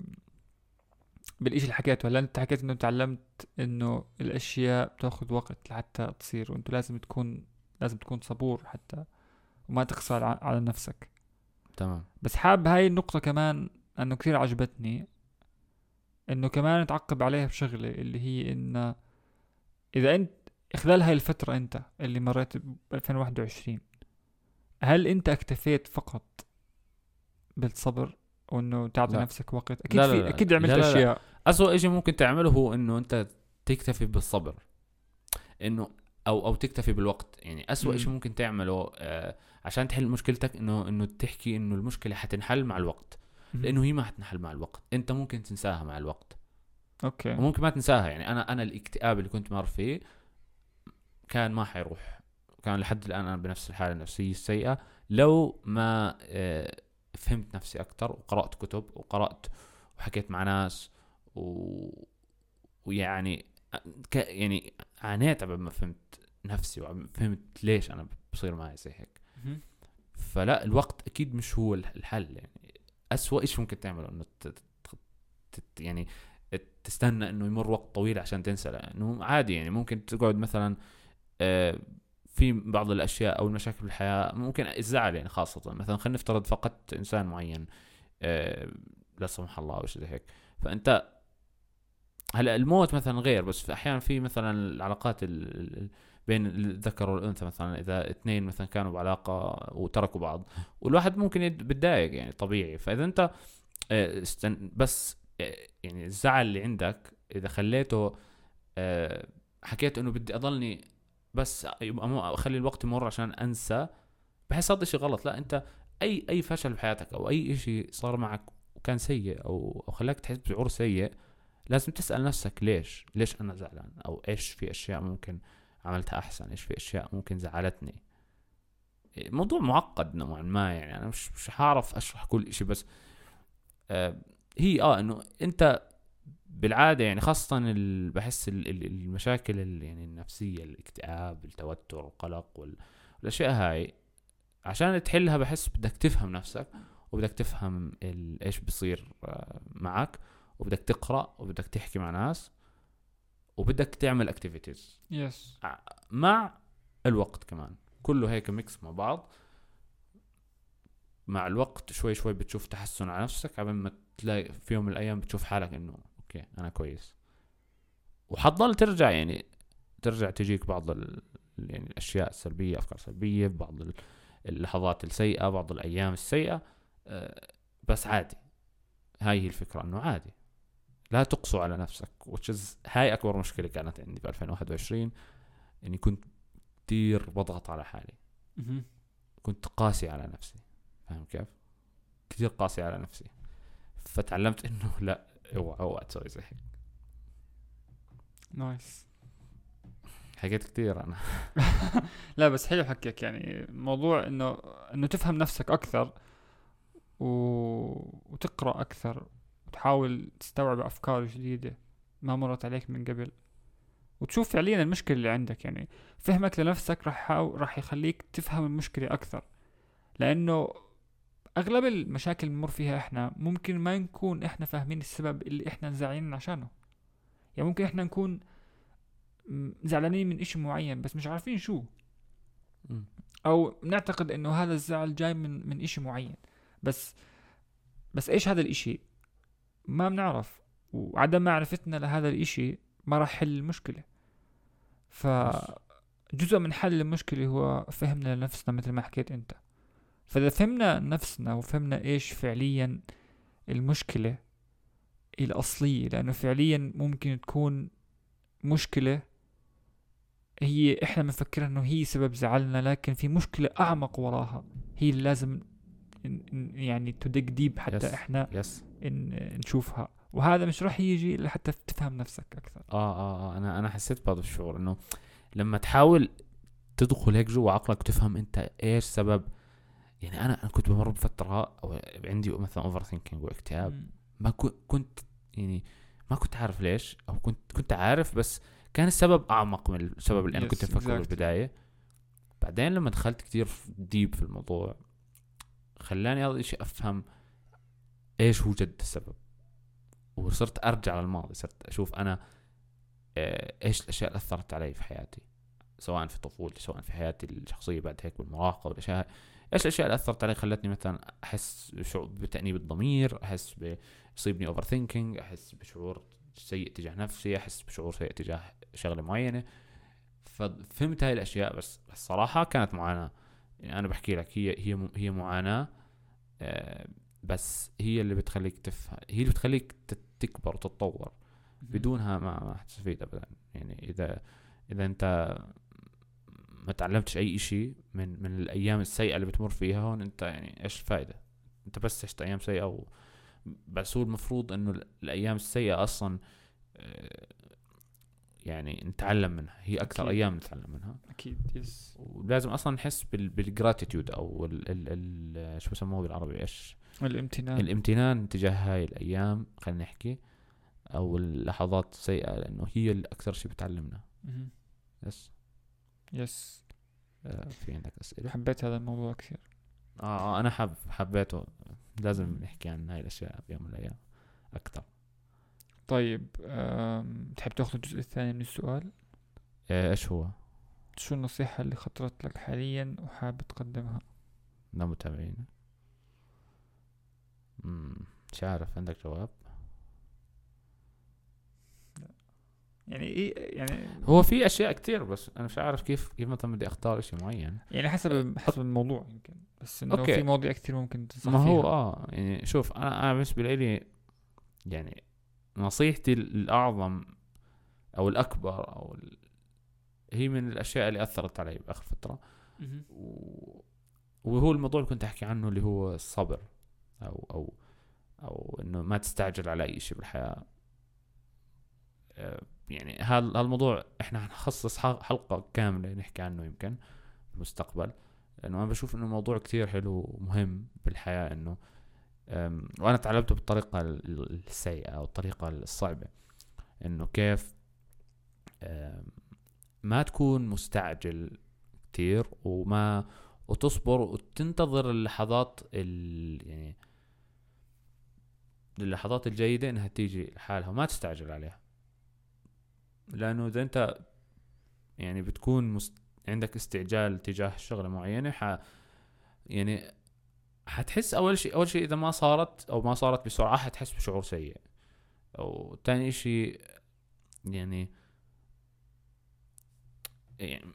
بالإشي اللي حكيته؟ هلا أنت حكيت إنه تعلمت إنه الأشياء بتاخذ وقت لحتى تصير وانت لازم تكون لازم تكون صبور حتى وما تقسى على نفسك. تمام. بس حاب هاي النقطة كمان أنه كثير عجبتني إنه كمان تعقب عليها بشغلة اللي هي إنه إذا أنت خلال هاي الفترة أنت اللي مريت ب 2021 هل أنت اكتفيت فقط بالصبر؟ وإنه تعطي لا. نفسك وقت. أكيد لا لا في. أكيد عملت لا لا لا. أشياء. اسوء شيء ممكن تعمله هو إنه أنت تكتفي بالصبر. إنه أو أو تكتفي بالوقت. يعني اسوء مم. شيء ممكن تعمله آه عشان تحل مشكلتك انه إنه تحكي إنه المشكلة حتنحل مع الوقت. لأنه هي ما حتنحل مع الوقت. أنت ممكن تنساها مع الوقت. أوكي. وممكن ما تنساها. يعني أنا أنا الاكتئاب اللي كنت مر فيه كان ما حيروح. كان لحد الآن أنا بنفس الحالة النفسيه السيئة. لو ما آه، فهمت نفسي أكثر وقرأت كتب وقرأت وحكيت مع ناس و... ويعني ك... يعني عانيت قبل ما فهمت نفسي وفهمت ليش أنا بصير معي زي هيك. فلا الوقت أكيد مش هو الحل يعني أسوأ شيء ممكن تعمله إنه ت- ت- ت- يعني تستنى إنه يمر وقت طويل عشان تنسى لأنه عادي يعني ممكن تقعد مثلا آه، في بعض الأشياء أو المشاكل في الحياة ممكن الزعل يعني خاصة. مثلا خلينا نفترض فقدت إنسان معين آه، لا سمح الله أو شيء زي هيك. فأنت هلا الموت مثلا غير بس في أحيانا في مثلا العلاقات ال- ال- بين الذكر والأنثى مثلا إذا اثنين مثلا كانوا بعلاقة وتركوا بعض والواحد ممكن يت- بتضايق يعني طبيعي. فإذا أنت آه، استن بس آه، يعني الزعل اللي عندك إذا خليته حكيت إنه بدي أضلني بس أخلي الوقت يمر عشان أنسى. بحس هذا شيء غلط. لا أنت أي أي فشل بحياتك أو أي شيء صار معك وكان سيء أو أو خلاك تحس بشعور سيء لازم تسأل نفسك ليش؟ ليش أنا زعلان؟ أو إيش في أشياء ممكن عملتها أحسن؟ إيش في أشياء ممكن زعلتني؟ موضوع معقد نوعا ما يعني. أنا مش مش هعرف أشرح كل شيء بس آه هي آه إنه أنت بالعادة يعني خاصة ال- بحس ال- ال- المشاكل ال- يعني النفسية الاكتئاب التوتر القلق وال- والأشياء هاي. عشان تحلها بحس بدك تفهم نفسك وبدك تفهم ال- إيش بصير آه، معك وبدك تقرأ وبدك تحكي مع ناس وبدك تعمل activities yes مع الوقت كمان. كله هيك mix مع بعض. مع الوقت شوي شوي بتشوف تحسن على نفسك قبل ما تلاقي في يوم من الأيام بتشوف حالك إنه okay أنا كويس. وحتضل ترجع يعني ترجع تجيك بعض ال... يعني الأشياء السلبية أفكار سلبية بعض ال- اللحظات السيئة بعض الأيام السيئة آه، بس عادي. هاي هي الفكرة إنه عادي. لا تقسو على نفسك is هاي أكبر مشكلة كانت عندي في 2021 إني كنت كثير بضغط على حالي. كنت قاسي على نفسي. فاهم كيف؟ كثير قاسي على نفسي. فتعلمت إنه لا اوعى اوعى تسوي زي هيك. نايس. حكيت كثير أنا. لا بس حلو حكيك يعني. موضوع إنه إنه تفهم نفسك أكثر و... وتقرأ أكثر وتحاول تستوعب أفكار جديدة ما مرت عليك من قبل. وتشوف فعليا المشكلة اللي عندك يعني. فهمك لنفسك راح راح يخليك تفهم المشكلة أكثر. لأنه أغلب المشاكل اللي بنمر فيها إحنا ممكن ما نكون إحنا فاهمين السبب اللي إحنا زعلانين عشانه. يعني ممكن إحنا نكون زعلانين من إشي معين بس مش عارفين شو. أو نعتقد إنه هذا الزعل جاي من من إشي معين. بس بس إيش هذا الإشي؟ ما بنعرف. وعدم معرفتنا لهذا الإشي ما راح يحل المشكلة. فجزء من حل المشكلة هو فهمنا لنفسنا مثل ما حكيت أنت. فإذا فهمنا نفسنا وفهمنا إيش فعليا المشكلة الأصلية لأنه فعليا ممكن تكون مشكلة هي إحنا بنفكر إنه هي سبب زعلنا لكن في مشكلة أعمق وراها هي اللي لازم يعني تدق ديب حتى. إحنا يس ن- نشوفها. وهذا مش راح يجي إلا حتى تفهم نفسك أكثر. آه آه آه أنا أنا حسيت بهذا الشعور إنه لما تحاول تدخل هيك جوا عقلك وتفهم أنت إيش سبب يعني أنا أنا كنت بمر بفترة أو عندي مثلا overthinking واكتئاب. ما كنت يعني ما كنت عارف ليش أو كنت كنت عارف بس كان السبب أعمق من السبب اللي أنا Yes, كنت أفكره exactly. بالبدايه بعدين لما دخلت كتير deep في الموضوع خلاني اول شيء أفهم إيش هو جد السبب وصرت أرجع للماضي صرت أشوف أنا آه، إيش الأشياء اللي أثرت علي في حياتي سواء في طفولتي سواء في حياتي الشخصية بعد هيك بالمراهقه والأشياء. إيش الأشياء اللي أثرت علي خلتني مثلا أحس بشعور بتأنيب الضمير أحس بيصيبني overthinking أحس بشعور سيء تجاه نفسي أحس بشعور سيء تجاه شغلة معينة؟ ففهمت هاي الأشياء بس الصراحة كانت معاناة. يعني أنا بحكي لك هي هي هي معاناة آه، بس هي اللي بتخليك تفهم هي اللي بتخليك تكبر وتتطور بدونها ما ما حتستفيد ابدا. يعني إذا إذا أنت ما تعلمتش أي إشي من من الأيام السيئة اللي بتمر فيها هون أنت يعني إيش الفائده أنت بس عشت أيام سيئة و بس هو المفروض إنه الأيام السيئة أصلا آه، يعني نتعلم منها. هي أكثر أكيد. أيام نتعلم منها. أكيد yes ولازم أصلا نحس بال gratitude أو ال ال ال شو بسموه بالعربي؟ إيش؟ الامتنان. الامتنان تجاه هاي الأيام خلينا نحكي أو اللحظات السيئة لأنه هي الاكثر شيء بتعلمنا. يس يس. آه في عندك أسئلة. حبيت هذا الموضوع كثير. آه, آه أنا حب حبيته. لازم نحكي عن هاي الأشياء بيوم من الأيام أكثر. طيب تحب تأخذ الجزء الثاني من السؤال؟ آه، إيش هو؟ شو النصيحة اللي خطرت لك حاليا وحابب تقدمها؟ لمتابعينا مش عارف. عندك جواب؟ يعني إيه يعني هو في أشياء كتير بس أنا مش عارف كيف كيف مثلا بدي أختار شيء معين. يعني حسب حسب الموضوع يمكن بس إنه أوكي. في مواضيع كتير ممكن تنصح ما هو آه يعني شوف أنا أنا بالنسبة لي يعني نصيحتي الأعظم أو الأكبر أو ال... هي من الأشياء اللي أثرت علي بآخر فترة. و... وهو الموضوع اللي كنت أحكي عنه اللي هو الصبر أو أو أو إنه ما تستعجل على أي شيء بالحياة. آه، يعني هذا الموضوع إحنا حنخصص حلقة كاملة نحكي عنه يمكن المستقبل لأنه أنا بشوف إنه موضوع كتير حلو ومهم بالحياة إنه وأنا تعلمته بالطريقة السيئة أو الطريقة الصعبة إنه كيف ما تكون مستعجل كتير وما وتصبر وتنتظر اللحظات ال يعني اللحظات الجيدة إنها تيجي لحالها وما تستعجل عليها. لأنه إذا أنت يعني بتكون مست... عندك استعجال تجاه شغلة معينة ح يعني حتحس أول شيء أول شيء إذا ما صارت أو ما صارت بسرعة حتحس بشعور سيء. أو ثاني شيء يعني يعني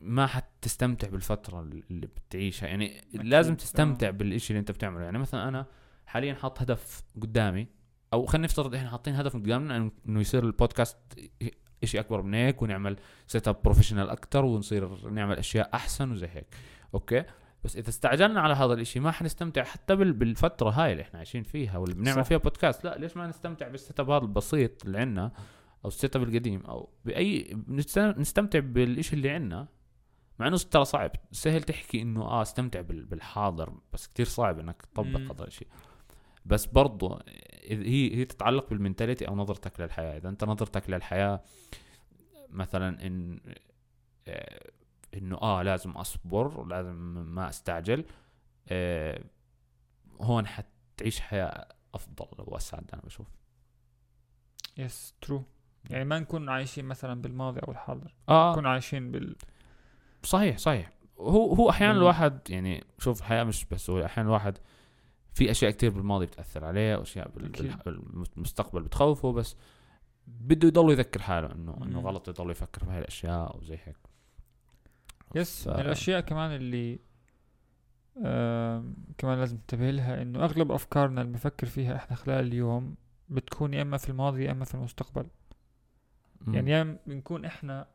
ما حتستمتع بالفترة اللي بتعيشها. يعني لازم تستمتع بالشيء اللي أنت بتعمله. يعني مثلا أنا حاليا حاط هدف قدامي أو خلينا نفترض إحنا حاطين هدف قدامنا انه يصير البودكاست شيء أكبر من هيك ونعمل setup professional أكثر ونصير نعمل أشياء أحسن وزي هيك. okay؟ بس إذا استعجلنا على هذا الإشي ما حنستمتع حتى بالفترة هاي اللي إحنا عايشين فيها واللي بنعمل. فيها بودكاست لا ليش ما نستمتع بال setup هذا البسيط اللي عندنا أو ال setup القديم أو باي نستمتع بالشيء اللي عندنا؟ مع إنه ترى صعب. سهل تحكي إنه آه استمتع بالحاضر بس كتير صعب إنك تطبق هذا الشيء بس برضو هي هي تتعلق بال mentality أو نظرتك للحياة. إذا أنت نظرتك للحياة مثلا إن آه، إنه آه لازم أصبر لازم ما أستعجل آه هون حتعيش حياة أفضل واسعد أنا بشوف. yes true يعني ما نكون عايشين مثلا بالماضي أو الحاضر. آه. نكون عايشين بال صحيح صحيح. هو هو أحيانا الواحد يعني شوف الحياة مش بس هو أحيانا الواحد في أشياء كتير بالماضي بتأثر عليه وأشياء بالمستقبل بتخوفه بس بده يضل يذكر حاله انه إنه غلط يضل يفكر بهاي الأشياء وزي هيك. يس ف... من الأشياء كمان اللي آه كمان لازم تنتبه لها إنه أغلب أفكارنا اللي بنفكر فيها إحنا خلال اليوم بتكون يا إما في الماضي يا إما في المستقبل. م. يعني يا بنكون إحنا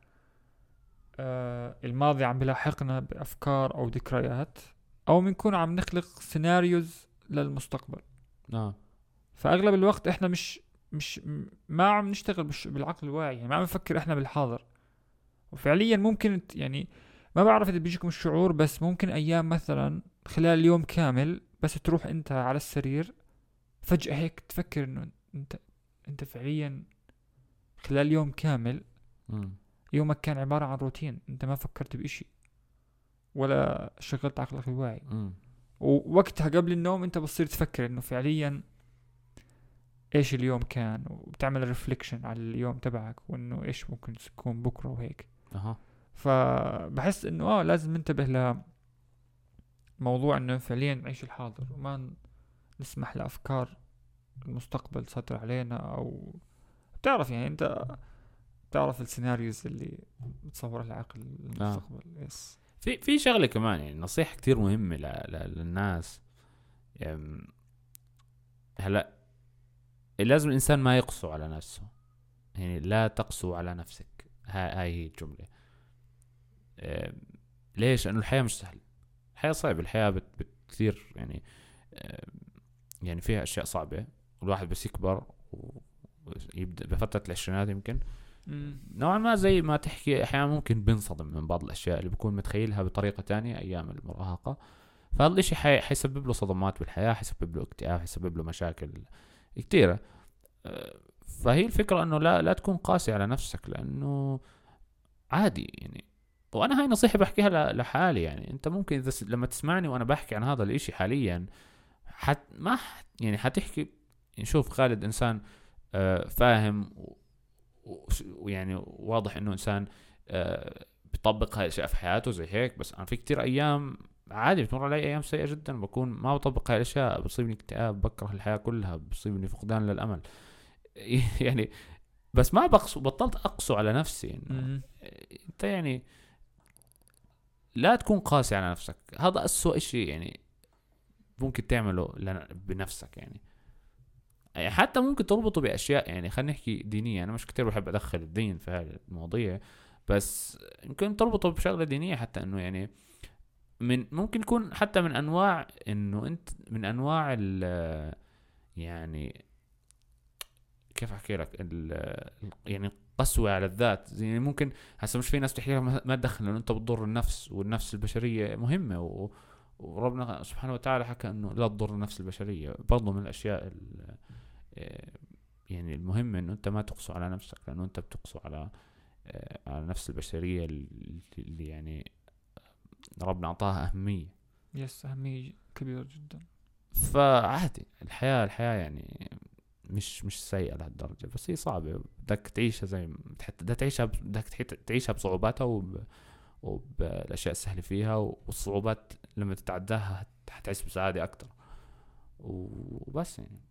آه الماضي عم بلاحقنا بأفكار أو ذكريات أو بنكون عم نخلق سيناريوز للمستقبل. آه. فأغلب الوقت إحنا مش مش ما عم نشتغل بالعقل الواعي يعني ما عم نفكر إحنا بالحاضر. وفعليا ممكن يعني ما بعرف إذا بيجيكم الشعور بس ممكن أيام مثلا خلال اليوم كامل بس تروح أنت على السرير فجأة هيك تفكر إنه أنت أنت فعليا خلال يوم كامل يومك كان عبارة عن روتين أنت ما فكرت بإشي ولا شغلت عقلك الواعي. ووقتها قبل النوم انت بتصير تفكر انه فعليا إيش اليوم كان وبتعمل ريفليكشن على اليوم تبعك وإنه إيش ممكن يكون بكرة وهيك. أها. فبحس إنه آه لازم ننتبه ل موضوع إنه فعليا نعيش الحاضر وما نسمح لأفكار المستقبل تسيطر علينا أو بتعرف يعني أنت بتعرف السيناريوز اللي بتصورها العقل المستقبل يس في في شغلة كمان يعني نصيحة كتير مهمة ل... ل... للناس. أم، هلأ لازم الإنسان ما يقسو على نفسه. يعني لا تقسو على نفسك. هاي هي الجملة. ليش؟ لأنه الحياة مش سهلة. الحياة صعبة. الحياة بت... بت... كثير يعني يعني فيها أشياء صعبة. الواحد بس يكبر ويبدأ بفترة العشرينات يمكن. نوعا ما زي ما تحكي أحيانا ممكن بنصدم من بعض الأشياء اللي بكون متخيلها بطريقة تانية أيام المراهقة. فهذا الإشي حي... حيسبب له صدمات بالحياة حيسبب له اكتئاب حيسبب له مشاكل كثيره أه، فهي الفكرة إنه لا لا تكون قاسي على نفسك لأنه عادي يعني. وأنا هاي نصيحة بحكيها لحالي يعني. أنت ممكن إذا لما تسمعني وأنا بحكي عن هذا الإشي حاليا حت ما حت يعني حتحكي يعني شوف خالد إنسان آه، فاهم ويعني واضح إنه إنسان آه، بيطبق هاي الأشياء في حياته زي هيك بس أنا في كتير أيام عادي بتمر علي أيام سيئة جدا بكون ما بطبق هاي الأشياء بصيبني اكتئاب بكره الحياة كلها بصيبني فقدان للأمل. يعني بس ما بقسو بطلت أقسو على نفسي إنه. أنت يعني لا تكون قاسي على نفسك. هذا أسوأ شيء يعني ممكن تعمله بنفسك يعني. حتى ممكن تربطه بأشياء يعني خلينا نحكي دينية أنا مش كتير بحب أدخل الدين في هذه المواضيع بس يمكن تربطه بشغلة دينية حتى إنه يعني من ممكن يكون حتى من أنواع إنه أنت من أنواع ال يعني كيف أحكي لك؟ يعني قسوة على الذات يعني ممكن هسه مش في ناس بتحكي لك ما- تدخل لأنه أنت بتضر النفس والنفس البشرية مهمة و وربنا سبحانه وتعالى حكى إنه لا تضر النفس البشرية برضه من الأشياء ال- يعني المهمه إنه أنت ما تقسو على نفسك لأنه أنت بتقسو على آه، على النفس البشرية اللي يعني ربنا أعطاها أهمية. يس أهمية كبيرة جدا. فعادي الحياة الحياة يعني مش مش سيئة لهالدرجة بس هي صعبة. بدك تعيشها زي بدك تعيشها بدك تعيشها بصعوباتها وب... وبالأشياء السهلة فيها والصعوبات لما تتعداها حتعيش بسعادة أكتر. وبس يعني.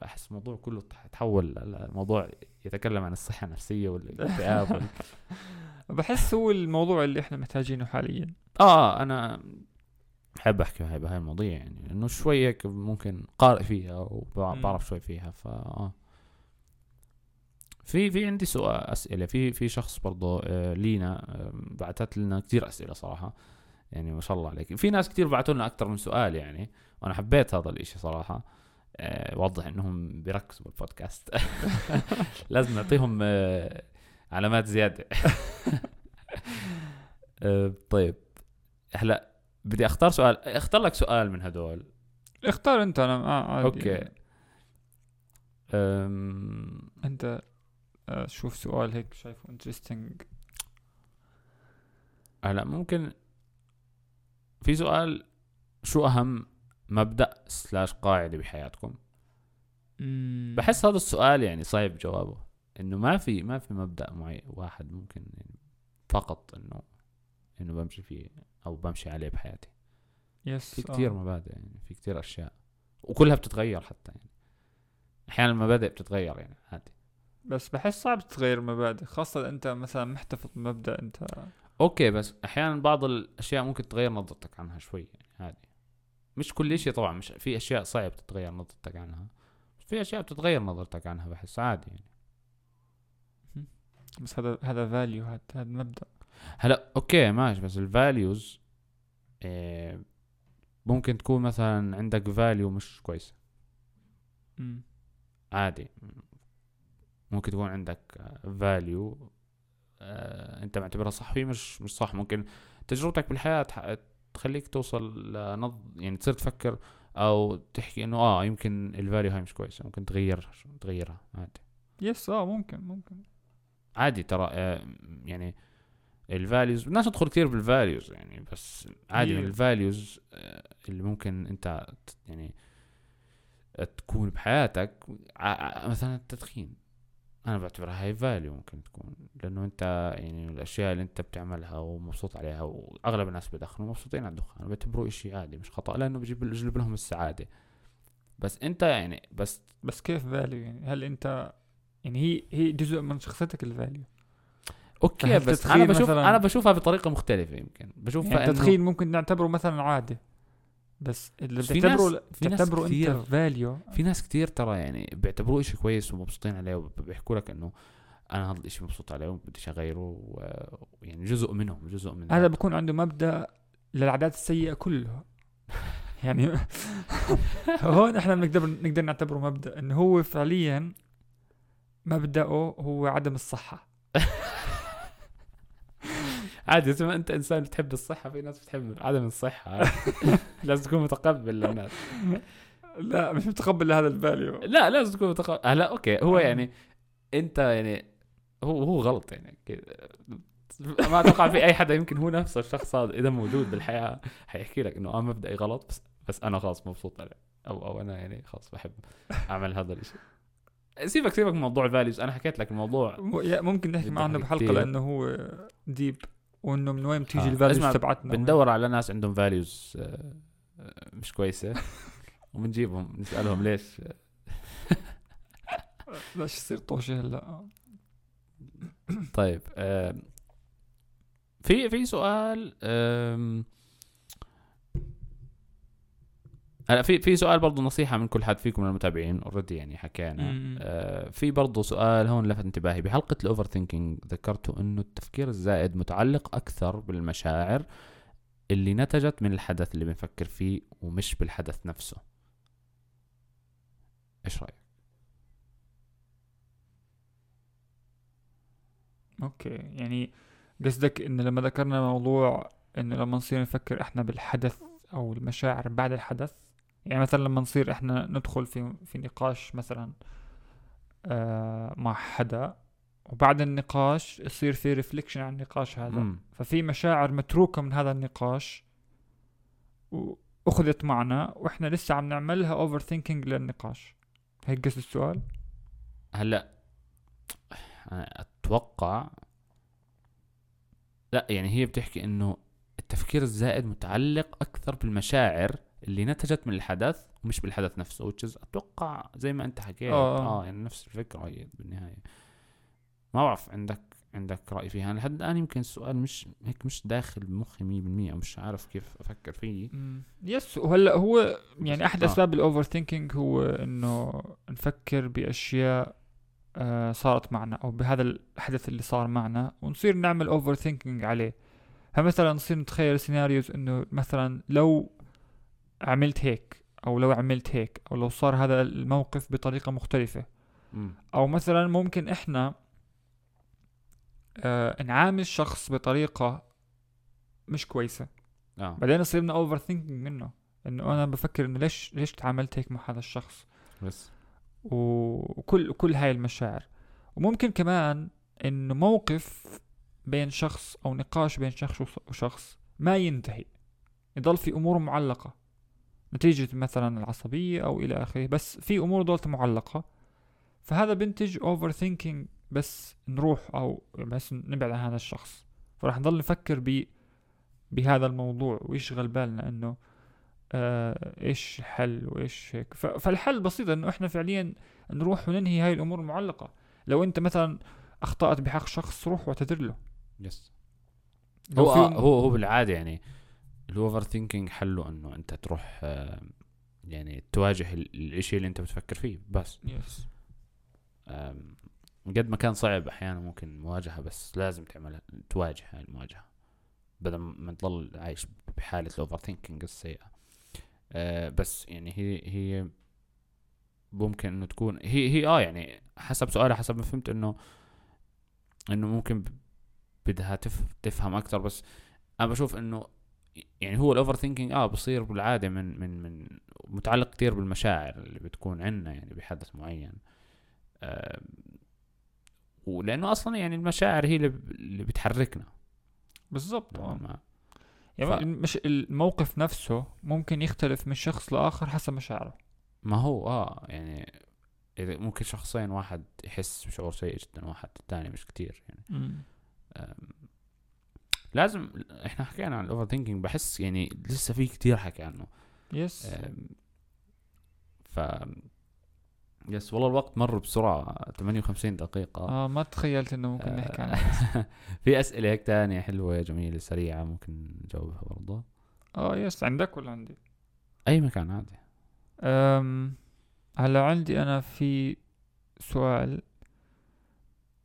بحس الموضوع كله تح- تحول الموضوع يتكلم عن الصحة النفسية والاكتئاب وال... بحس هو الموضوع اللي إحنا محتاجينه حاليا آه أنا بحب أحكي بهاي بهاي المواضيع يعني إنه شوي هيك ممكن قارئ فيها. وبعرف شوي فيها ف آه. في في عندي سؤال أسئلة في في شخص برضه آه لينا بعثت لنا كثير أسئلة صراحة يعني ما شاء الله عليك في ناس كثير بعثوا لنا أكثر من سؤال يعني وأنا حبيت هذا الإشي صراحة واضح إنهم بيركزوا بالبودكاست. لازم نعطيهم آه علامات زيادة. آه طيب. هلا بدي أختار سؤال. أختار لك سؤال من هدول. اختار أنت أنا آه عادي. okay. أم... أنت آه، شوف سؤال هيك شايفه interesting هلا ممكن في سؤال شو أهم؟ مبدأ slash قاعدة بحياتكم. بحس هذا السؤال يعني صعب جوابه. إنه ما في ما في مبدأ معين واحد ممكن يعني فقط انه إنه بمشي فيه أو بمشي عليه بحياتي. yes في آه. مبادئ يعني في كتير أشياء. وكلها بتتغير حتى يعني. أحيانا المبادئ بتتغير يعني عادي. بس بحس صعب تغير مبادئ خاصة إنت مثلا محتفظ بمبدأ إنت. okay بس أحيانا بعض الأشياء ممكن تغير نظرتك عنها شوي يعني عادي. مش كل شيء طبعا مش في أشياء صعب تتغير نظرتك عنها. في أشياء بتتغير نظرتك عنها بحس عادي يعني. بس هذا هذا value هذا مبدأ. هلا okay ماشي بس ال values إيه ممكن تكون مثلا عندك value مش كويسة. عادي. ممكن تكون عندك value أنت معتبرها صح وهي مش مش صح. ممكن تجربتك بالحياة تخليك توصل لنض يعني تصير تفكر أو تحكي إنه آه يمكن ال value هاي مش كويسة ممكن تغيرها تغيرها عادي. yes آه ممكن ممكن. عادي ترى آه، يعني ال values بدناش ندخل كثير بال values يعني بس عادي من ال values اللي ممكن أنت يعني تكون بحياتك ع- مثلا التدخين. أنا بعتبرها هاي value ممكن تكون لأنه أنت يعني الأشياء اللي أنت بتعملها ومبسوط عليها وأغلب الناس بدخنوا مبسوطين على الدخان بعتبروه إشي عادي مش خطأ لأنه بيجيب بيجلب لهم السعادة. بس أنت يعني بس بس كيف value يعني؟ هل أنت يعني هي هي جزء من شخصيتك ال value okay فهل بس أنا بشوف أنا بشوفها بطريقة مختلفة يمكن. بشوفها يعني التدخين ممكن نعتبره مثلا عادة بس اللي بس في بتعتبره ناس- في ناس بتعتبره انت كثير- value في ناس كتير ترى يعني بيعتبروه إشي كويس ومبسوطين عليه وبيحكوا لك إنه أنا هذا الإشي مبسوط عليه وبديش أغيره ويعني جزء منهم جزء من هذا بكون عنده مبدأ للعادات السيئة كله يعني هون إحنا بنقدر نقدر نعتبره مبدأ إنه هو فعليا مبدأه هو عدم الصحة. عادي زي ما أنت إنسان بتحب الصحة في ناس بتحب عدم الصحة. لازم تكون متقبل للناس. لا مش متقبل لهذا ال value لا لازم تكون متقبل. هلا okay. هو آه. يعني أنت يعني هو هو غلط يعني. كده. ما أتوقع في أي حدا يمكن هو نفسه الشخص هذا. إذا موجود بالحياة حيحكي لك إنه آه مبدئي غلط بس بس أنا خلاص مبسوط عليه. أو أو أنا يعني خلاص بحب أعمل هذا الشيء سيبك سيبك من موضوع ال values أنا حكيت لك الموضوع ممكن نحكي بحلقة كتير. لأنه هو deep وإنه من وين بتيجي آه. ال values تبعتنا؟ بندور على ناس عندهم values مش كويسة. وبنجيبهم نسالهم ليش. ليش يصير طوشة هلأ؟ طيب آم، في في سؤال هلا في في سؤال برضه نصيحة من كل حد فيكم من المتابعين already يعني حكينا. آه في برضه سؤال هون لفت انتباهي بحلقة ال overthinking ذكرتوا إنه التفكير الزائد متعلق أكثر بالمشاعر اللي نتجت من الحدث اللي بنفكر فيه ومش بالحدث نفسه إيش رأيك؟ okay يعني قصدك انه لما ذكرنا موضوع إنه لما نصير نفكر إحنا بالحدث أو المشاعر بعد الحدث يعني مثلا لما نصير إحنا ندخل في في نقاش مثلا آه مع حدا وبعد النقاش يصير في reflection عن النقاش هذا. مم. ففي مشاعر متروكة من هذا النقاش وأخذت معنا وإحنا لسه عم نعملها overthinking للنقاش. هيك قصد السؤال؟ هلأ أنا أتوقع لأ يعني هي بتحكي إنه التفكير الزائد متعلق أكثر بالمشاعر اللي نتجت من الحدث ومش بالحدث نفسه is أتوقع زي ما أنت حكيت آه. آه يعني نفس الفكرة هي بالنهاية ما بعرف عندك عندك رأي فيها أنا لحد الآن يمكن السؤال مش هيك مش داخل بمخي 100% أو مش عارف كيف أفكر فيه. yes وهلا هو يعني أحد آه. أسباب ال overthinking هو إنه نفكر بأشياء آه صارت معنا أو بهذا الحدث اللي صار معنا ونصير نعمل overthinking عليه فمثلا نصير نتخيل scenarios إنه مثلا لو عملت هيك أو لو عملت هيك أو لو صار هذا الموقف بطريقة مختلفة. مم. أو مثلا ممكن إحنا آه نعامل شخص بطريقة مش كويسة. آه. بعدين يصير لنا overthinking منه إنه أنا بفكر إنه ليش ليش تعاملت هيك مع هذا الشخص؟ بس. وكل كل هاي المشاعر. وممكن كمان إنه موقف بين شخص أو نقاش بين شخص وشخص ما ينتهي. يضل في أمور معلقة. نتيجة مثلا العصبية أو إلى آخره بس في أمور ضلت معلقة. فهذا بنتج overthinking بس نروح أو بس نبعد عن هذا الشخص. فراح نضل نفكر ب بهذا الموضوع ويشغل بالنا إنه آه إيش الحل وإيش هيك. فالحل بسيط إنه إحنا فعليا نروح وننهي هاي الأمور المعلقة. لو أنت مثلا أخطأت بحق شخص روح واعتذر له. yes هو آه هو هو بالعادة يعني ال overthinking حله إنه أنت تروح آه، يعني تواجه ال- الإشي اللي أنت بتفكر فيه بس. yes قد ما كان صعب أحيانا ممكن مواجهة بس لازم تعملها تواجه هاي المواجهة بدل ما تضل عايش بحالة ال overthinking السيئة. آه، بس يعني هي هي ممكن إنه تكون هي هي آه يعني حسب سؤالها حسب ما فهمت إنه إنه ممكن بدها تف تفهم أكثر بس أنا بشوف إنه يعني هو ال overthinking آه بصير بالعادة من من من متعلق كتير بالمشاعر اللي بتكون عندنا يعني بحدث معين. آم، ولأنه أصلا يعني المشاعر هي اللي بتحركنا. بالضبط آه. ما. يعني ف- مش الموقف نفسه ممكن يختلف من شخص لآخر حسب مشاعره. ما هو آه يعني إذا ممكن شخصين واحد يحس بشعور سيء جدا واحد الثاني مش كتير يعني. لازم إحنا حكينا عن ال overthinking بحس يعني لسه في كتير حكي عنه. yes ف yes والله الوقت مر بسرعة 58 دقيقة. آه ما تخيلت إنه ممكن آه. نحكي عنها في أسئلة هيك تانية حلوة جميلة سريعة ممكن نجاوبها برضه. آه yes عندك ولا عندي؟ أي مكان عادي. أم هلا عندي أنا في سؤال.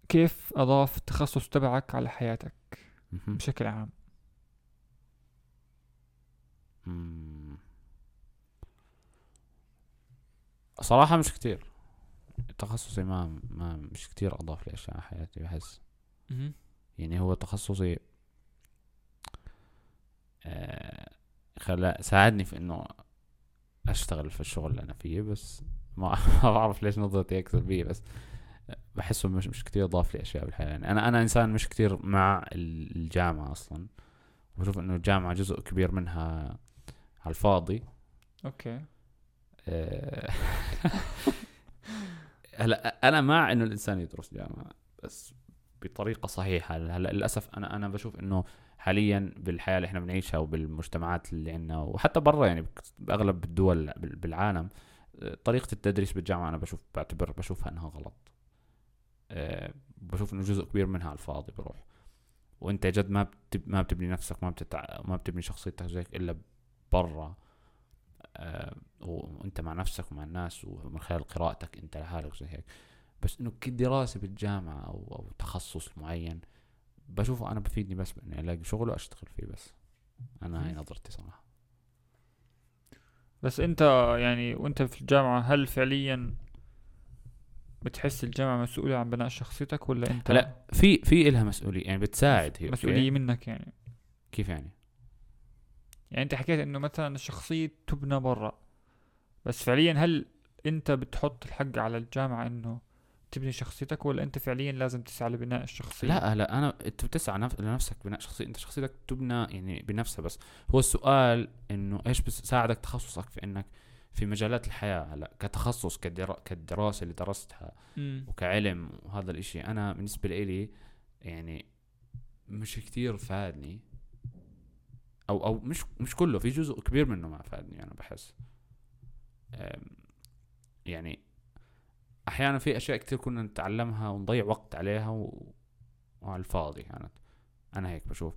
كيف أضاف التخصص تبعك على حياتك. بشكل عام. صراحة مش كتير تخصصي ما ما مش كتير أضاف لي أشياء حياتي بحس. يعني هو تخصصي آه خلا ساعدني في إنه أشتغل في الشغل اللي أنا فيه بس ما ما بعرف ليش نظرتي هيك سلبية بس بحسه مش مش كتير ضاف لي أشياء بالحياة. يعني أنا أنا إنسان مش كتير مع ال- الجامعة أصلا. بشوف إنه الجامعة جزء كبير منها على الفاضي. أوكي. آه، هلا أنا مع إنه الإنسان يدرس جامعة بس بطريقة صحيحة. هلا للأسف أنا أنا بشوف إنه حاليا بالحياة اللي إحنا بنعيشها وبالمجتمعات اللي عندنا وحتى برا يعني باغلب الدول بال- بالعالم آه، طريقة التدريس بالجامعة أنا بشوف بعتبر بشوفها إنها غلط. بشوف إنه جزء كبير منها على الفاضي بروح. وأنت جد ما بتب ما بتبني نفسك ما بتتع... ما بتبني شخصيتك زيك إلا برا. آه، وأنت مع نفسك ومع الناس ومن خلال قراءتك أنت لحالك زي هيك. بس إنه كدراسه بالجامعة أو أو تخصص معين بشوفه أنا بفيدني بس بإني ألاقي شغل وأشتغل فيه بس. أنا هاي نظرتي صراحة. بس أنت يعني وأنت في الجامعة هل فعليا بتحس الجامعة مسؤولة عن بناء شخصيتك ولا أنت لا في في إلها مسؤولية يعني بتساعد هي أوكي؟ مسؤولية منك يعني. كيف يعني؟ يعني أنت حكيت إنه مثلا الشخصية تبنى برا بس فعليا هل أنت بتحط الحق على الجامعة إنه تبني شخصيتك ولا أنت فعليا لازم تسعى لبناء الشخصية؟ لا لا أنا أنت بتسعى نف... لنفسك بناء شخصية أنت شخصيتك تبنى يعني بنفسها بس. هو السؤال إنه إيش بيساعدك تخصصك في إنك في مجالات الحياة هلا كتخصص كدرا... كالدراسه اللي درستها مم. وكعلم وهذا الإشي أنا بالنسبة لي يعني مش كتير فادني. أو أو مش مش كله في جزء كبير منه ما فادني أنا بحس. يعني أحيانا في أشياء كتير كنا نتعلمها ونضيع وقت عليها و... وعلى الفاضي كانت. أنا هيك بشوف.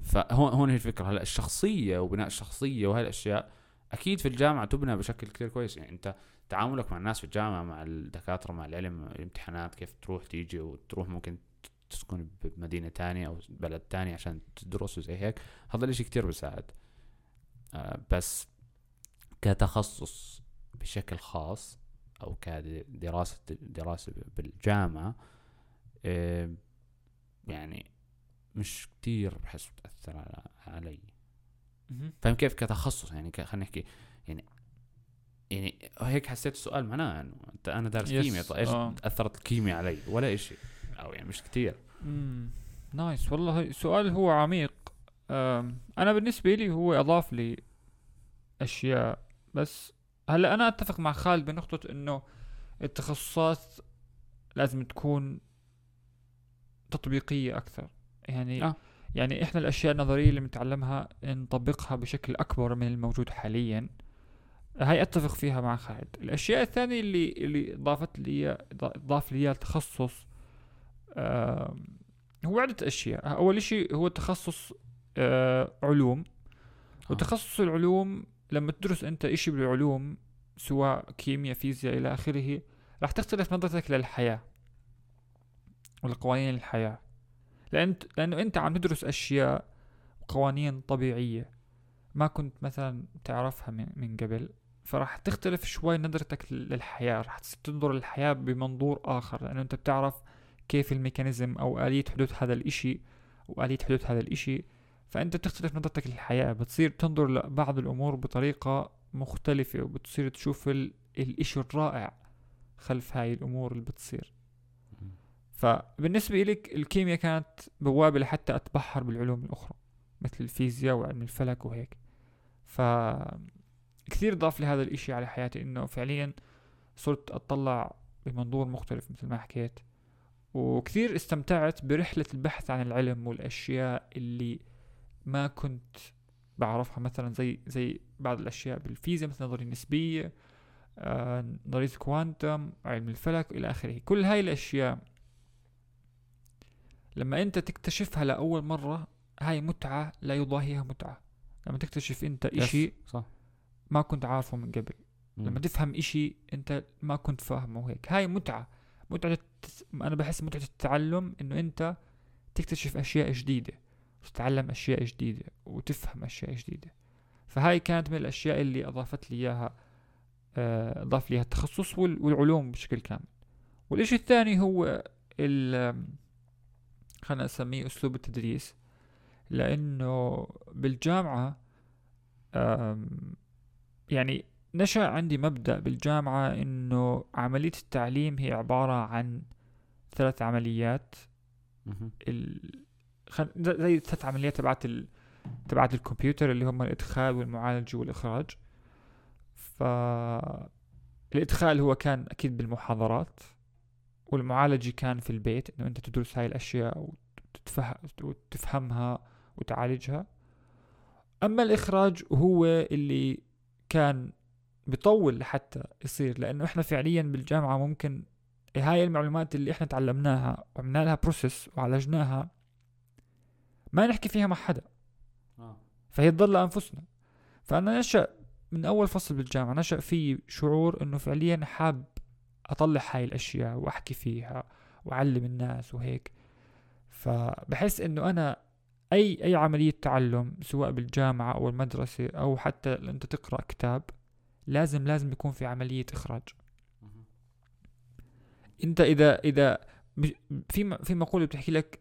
فهون هون هي الفكرة. هلا الشخصية وبناء الشخصية وهي الأشياء أكيد في الجامعة تبنى بشكل كتير كويس. يعني أنت تعاملك مع الناس في الجامعة مع الدكاترة مع العلم الامتحانات كيف تروح تيجي وتروح ممكن تسكن بمدينة تانية أو بلد تاني عشان تدرس وزي هيك. هذا الإشي كتير بيساعد. آه بس كتخصص بشكل خاص أو كدراسة دراسة بالجامعة آه يعني مش كتير بحس بتأثر على علي. فاهم كيف؟ كتخصص يعني خلينا نحكي يعني يعني هيك حسيت السؤال معناه إنه أنت أنا دارس كيمياء طيب إيش آه. اثرت الكيمياء علي؟ ولا إشي. أو يعني مش كتير. مم. نايس والله سؤال هو عميق. أنا بالنسبة لي هو أضاف لي أشياء. بس هلأ أنا أتفق مع خالد بنقطة إنه التخصصات لازم تكون تطبيقية أكثر. يعني آه. يعني إحنا الأشياء النظرية اللي بنتعلمها نطبقها بشكل أكبر من الموجود حاليا. هاي أتفق فيها مع خالد. الأشياء الثانية اللي اللي ضافت لي ضاف لي التخصص هو عدة أشياء. أول شيء هو تخصص آه، علوم. وتخصص العلوم لما تدرس أنت إشي بالعلوم سواء كيمياء فيزياء إلى آخره راح تختلف نظرتك للحياة ولقوانين الحياة لأن لأنه أنت عم تدرس أشياء وقوانين طبيعية ما كنت مثلا تعرفها من, من قبل فراح تختلف شوي نظرتك للحياة راح تنظر للحياة بمنظور آخر لأنه أنت بتعرف كيف الميكانيزم أو آلية حدوث هذا الإشي وآلية حدوث هذا الإشي فأنت بتختلف نظرتك للحياة بتصير تنظر لبعض الأمور بطريقة مختلفة وبتصير تشوف ال... الإشي الرائع خلف هاي الأمور اللي بتصير. فبالنسبة لك الكيمياء كانت بوابة لحتى أتبحر بالعلوم الأخرى مثل الفيزياء وعلم الفلك وهيك. ف كثير ضاف لي هذا الإشي على حياتي إنه فعليا صرت أطلع بمنظور مختلف مثل ما حكيت. وكثير استمتعت برحلة البحث عن العلم والأشياء اللي ما كنت بعرفها مثلا زي زي بعض الأشياء بالفيزياء مثل النظرية النسبية آه، نظرية الكوانتم علم الفلك إلى آخره. كل هاي الأشياء لما أنت تكتشفها لأول مرة هاي متعة لا يضاهيها متعة. لما تكتشف أنت إشي صح. ما كنت عارفه من قبل. مم. لما تفهم إشي أنت ما كنت فاهمه هيك. هاي متعة. متعة الت- أنا بحس متعة التعلم إنه أنت تكتشف أشياء جديدة وتتعلم أشياء جديدة وتفهم أشياء جديدة. فهاي كانت من الأشياء اللي أضافت لي إياها آه، أضاف لي التخصص وال- والعلوم بشكل كامل. والإشي الثاني هو ال خلينا نسميه أسلوب التدريس لأنه بالجامعة يعني نشأ عندي مبدأ بالجامعة إنه عملية التعليم هي عبارة عن ثلاث عمليات. ال... خل... زي الثلاث عمليات تبعت ال... تبعت الكمبيوتر اللي هم الإدخال والمعالجة والإخراج. ف الإدخال هو كان أكيد بالمحاضرات. والمعالجة كان في البيت إنه أنت تدرس هاي الأشياء وتتفه... وتفهمها وتعالجها. أما الإخراج هو اللي كان بيطول لحتى يصير لأنه إحنا فعليا بالجامعة ممكن هاي المعلومات اللي إحنا تعلمناها وعملنا لها بروسيس وعالجناها ما نحكي فيها مع حدا. آه. فهي تضل لأنفسنا. فأنا نشأ من أول فصل بالجامعة نشأ في شعور إنه فعليا حاب أطلع هاي الأشياء وأحكي فيها وأعلم الناس وهيك فبحس إنه أنا أي أي عملية تعلم سواء بالجامعة أو المدرسة أو حتى أنت تقرأ كتاب لازم لازم يكون في عملية إخراج مهم. أنت إذا إذا ب- في في مقولة بتحكي لك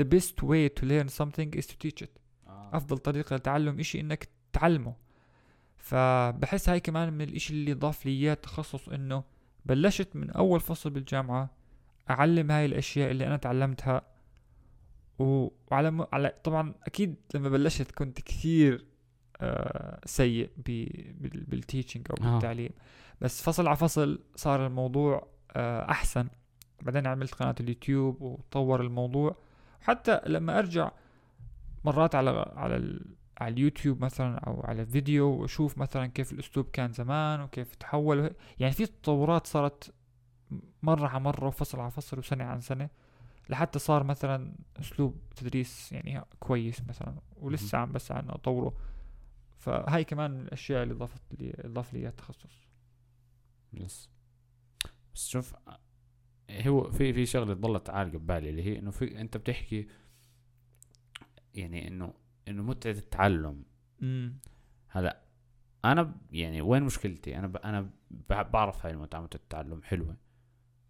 the best way to learn something is to teach it آه. أفضل طريقة لتعلم إشي إنك تعلمه فبحس هاي كمان من الإشي اللي ضاف لي إياه التخصص إنه بلشت من أول فصل بالجامعة أعلم هاي الأشياء اللي أنا تعلمتها وعلى م... على طبعا أكيد لما بلشت كنت كثير آه سيء ب... بال... بال teaching أو آه. بالتعليم بس فصل على فصل صار الموضوع آه أحسن بعدين عملت قناة اليوتيوب وطور الموضوع حتى لما أرجع مرات على على. على اليوتيوب مثلا أو على فيديو وأشوف مثلا كيف الأسلوب كان زمان وكيف تحول. يعني في تطورات صارت مرة على مرة وفصل على فصل وسنة عن سنة لحتى صار مثلا أسلوب تدريس يعني كويس مثلا ولسه عم بس عم أطوره. فهاي كمان من الأشياء اللي ضافت لي اضاف لي التخصص يس بس شوف هو في في شغلة ضلت عالقة ببالي اللي هي إنه في أنت بتحكي يعني إنه إنه متعة التعلم. امم هلا أنا يعني وين مشكلتي؟ أنا ب... أنا ب- بعرف هاي المتعة متعة التعلم حلوة.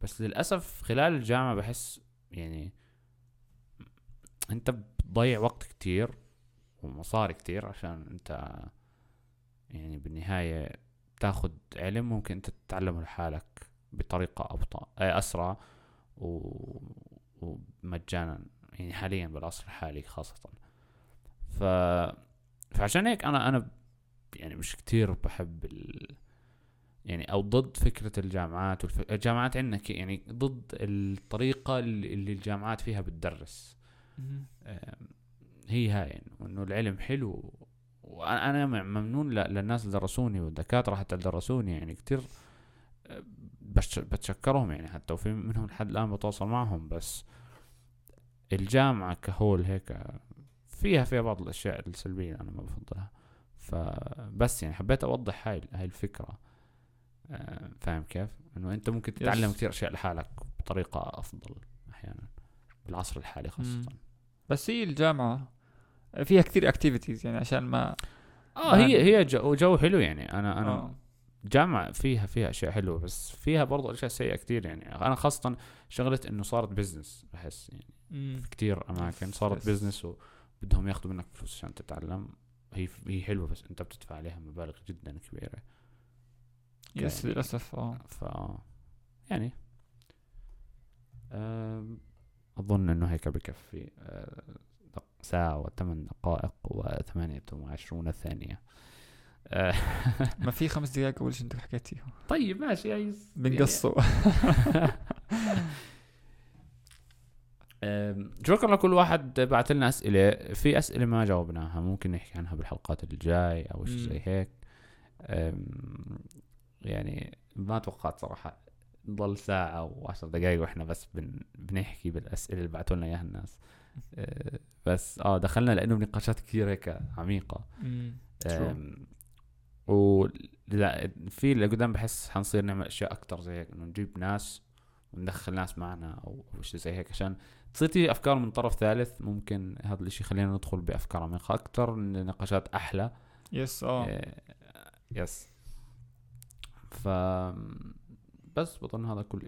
بس للأسف خلال الجامعة بحس يعني أنت بتضيع وقت كتير ومصاري كتير عشان أنت يعني بالنهاية تاخد علم ممكن أنت تتعلمه لحالك بطريقة أبطأ آه، أسرع و... ومجانا يعني حاليا بالعصر الحالي خاصة. ف فعشان هيك أنا أنا يعني مش كتير بحب ال... يعني أو ضد فكرة الجامعات والف... الجامعات عندنا ك- يعني ضد الطريقة اللي اللي الجامعات فيها بتدرس. هي هاي يعني انه العلم حلو. وأنا أنا م- ممنون ل- للناس اللي درسوني والدكاترة حتى اللي درسوني يعني كتير آه، بش بتشكرهم يعني حتى وفي منهم لحد الآن بتواصل معهم. بس الجامعة ك whole هيك فيها فيها بعض الأشياء السلبية أنا ما بفضلها فبس يعني حبيت أوضح هاي هاي الفكرة آه، فاهم كيف؟ إنه أنت ممكن تتعلم. كثير أشياء لحالك بطريقة أفضل أحيانا بالعصر الحالي خاصة مم. بس هي الجامعة فيها كثير activities يعني عشان ما آه هي هي جو, جو حلو يعني أنا أنا آه. جامعة فيها فيها أشياء حلوة بس فيها برضو أشياء سيئة كتير يعني أنا خاصة شغله إنه صارت business بحس يعني كتير أماكن صارت. business وبدهم ياخذوا منك فلوس عشان تتعلم. هي هي حلوة بس انت بتدفع عليها مبالغ جدا كبيرة. yes يعني- للأسف آه. ف يعني أظن إنه هيك بكفي دق- ساعة وثمان دقائق وثمانية وعشرون ثانية. آه، ما في خمس دقائق أول شيء أنت حكيتيه. طيب ماشي يعني بنقصوا أم، شكرا لكل واحد بعت لنا أسئلة. في أسئلة ما جاوبناها ممكن نحكي عنها بالحلقات الجاي أو شيء زي. هيك. يعني ما توقعت صراحة نضل ساعة وعشر دقايق وإحنا بس بن بنحكي بالأسئلة اللي بعثوا لنا إياها الناس. أه، بس آه دخلنا لأنه بنقاشات كثير هيك. أم، و لا في اللي قدام بحس حنصير نعمل أشياء أكتر زي هيك إنه نجيب ناس وندخل ناس معنا أو شيء زي هيك عشان تصير تيجي أفكار من طرف ثالث ممكن هذا الإشي يخلينا ندخل بأفكار عميقة أكتر نقاشات أحلى. يس آه. يس ف بس بظن هذا كل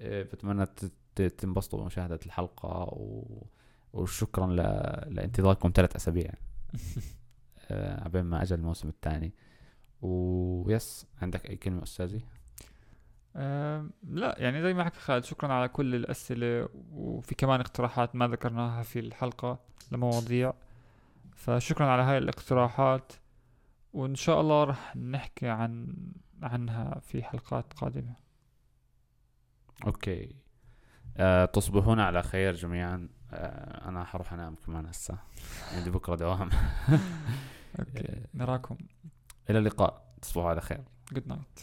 إيه، بتمنى ت- تنبسطوا بمشاهدة الحلقة و... وشكرا ل... لانتظاركم ثلاث أسابيع. آه، عبين ما اجى الموسم الثاني. ويس عندك أي كلمة أستاذي؟ لا يعني زي ما حكى خالد شكرا على كل الأسئلة وفي كمان اقتراحات ما ذكرناها في الحلقة لمواضيع. فشكرا على هاي الاقتراحات وإن شاء الله رح نحكي عن عنها في حلقات قادمة. أوكي. أه تصبحون على خير جميعا. أه أنا حروح أنام كمان هسه. عندي بكرة دوام. okay نراكم. إلى اللقاء. تصبحوا على خير. good night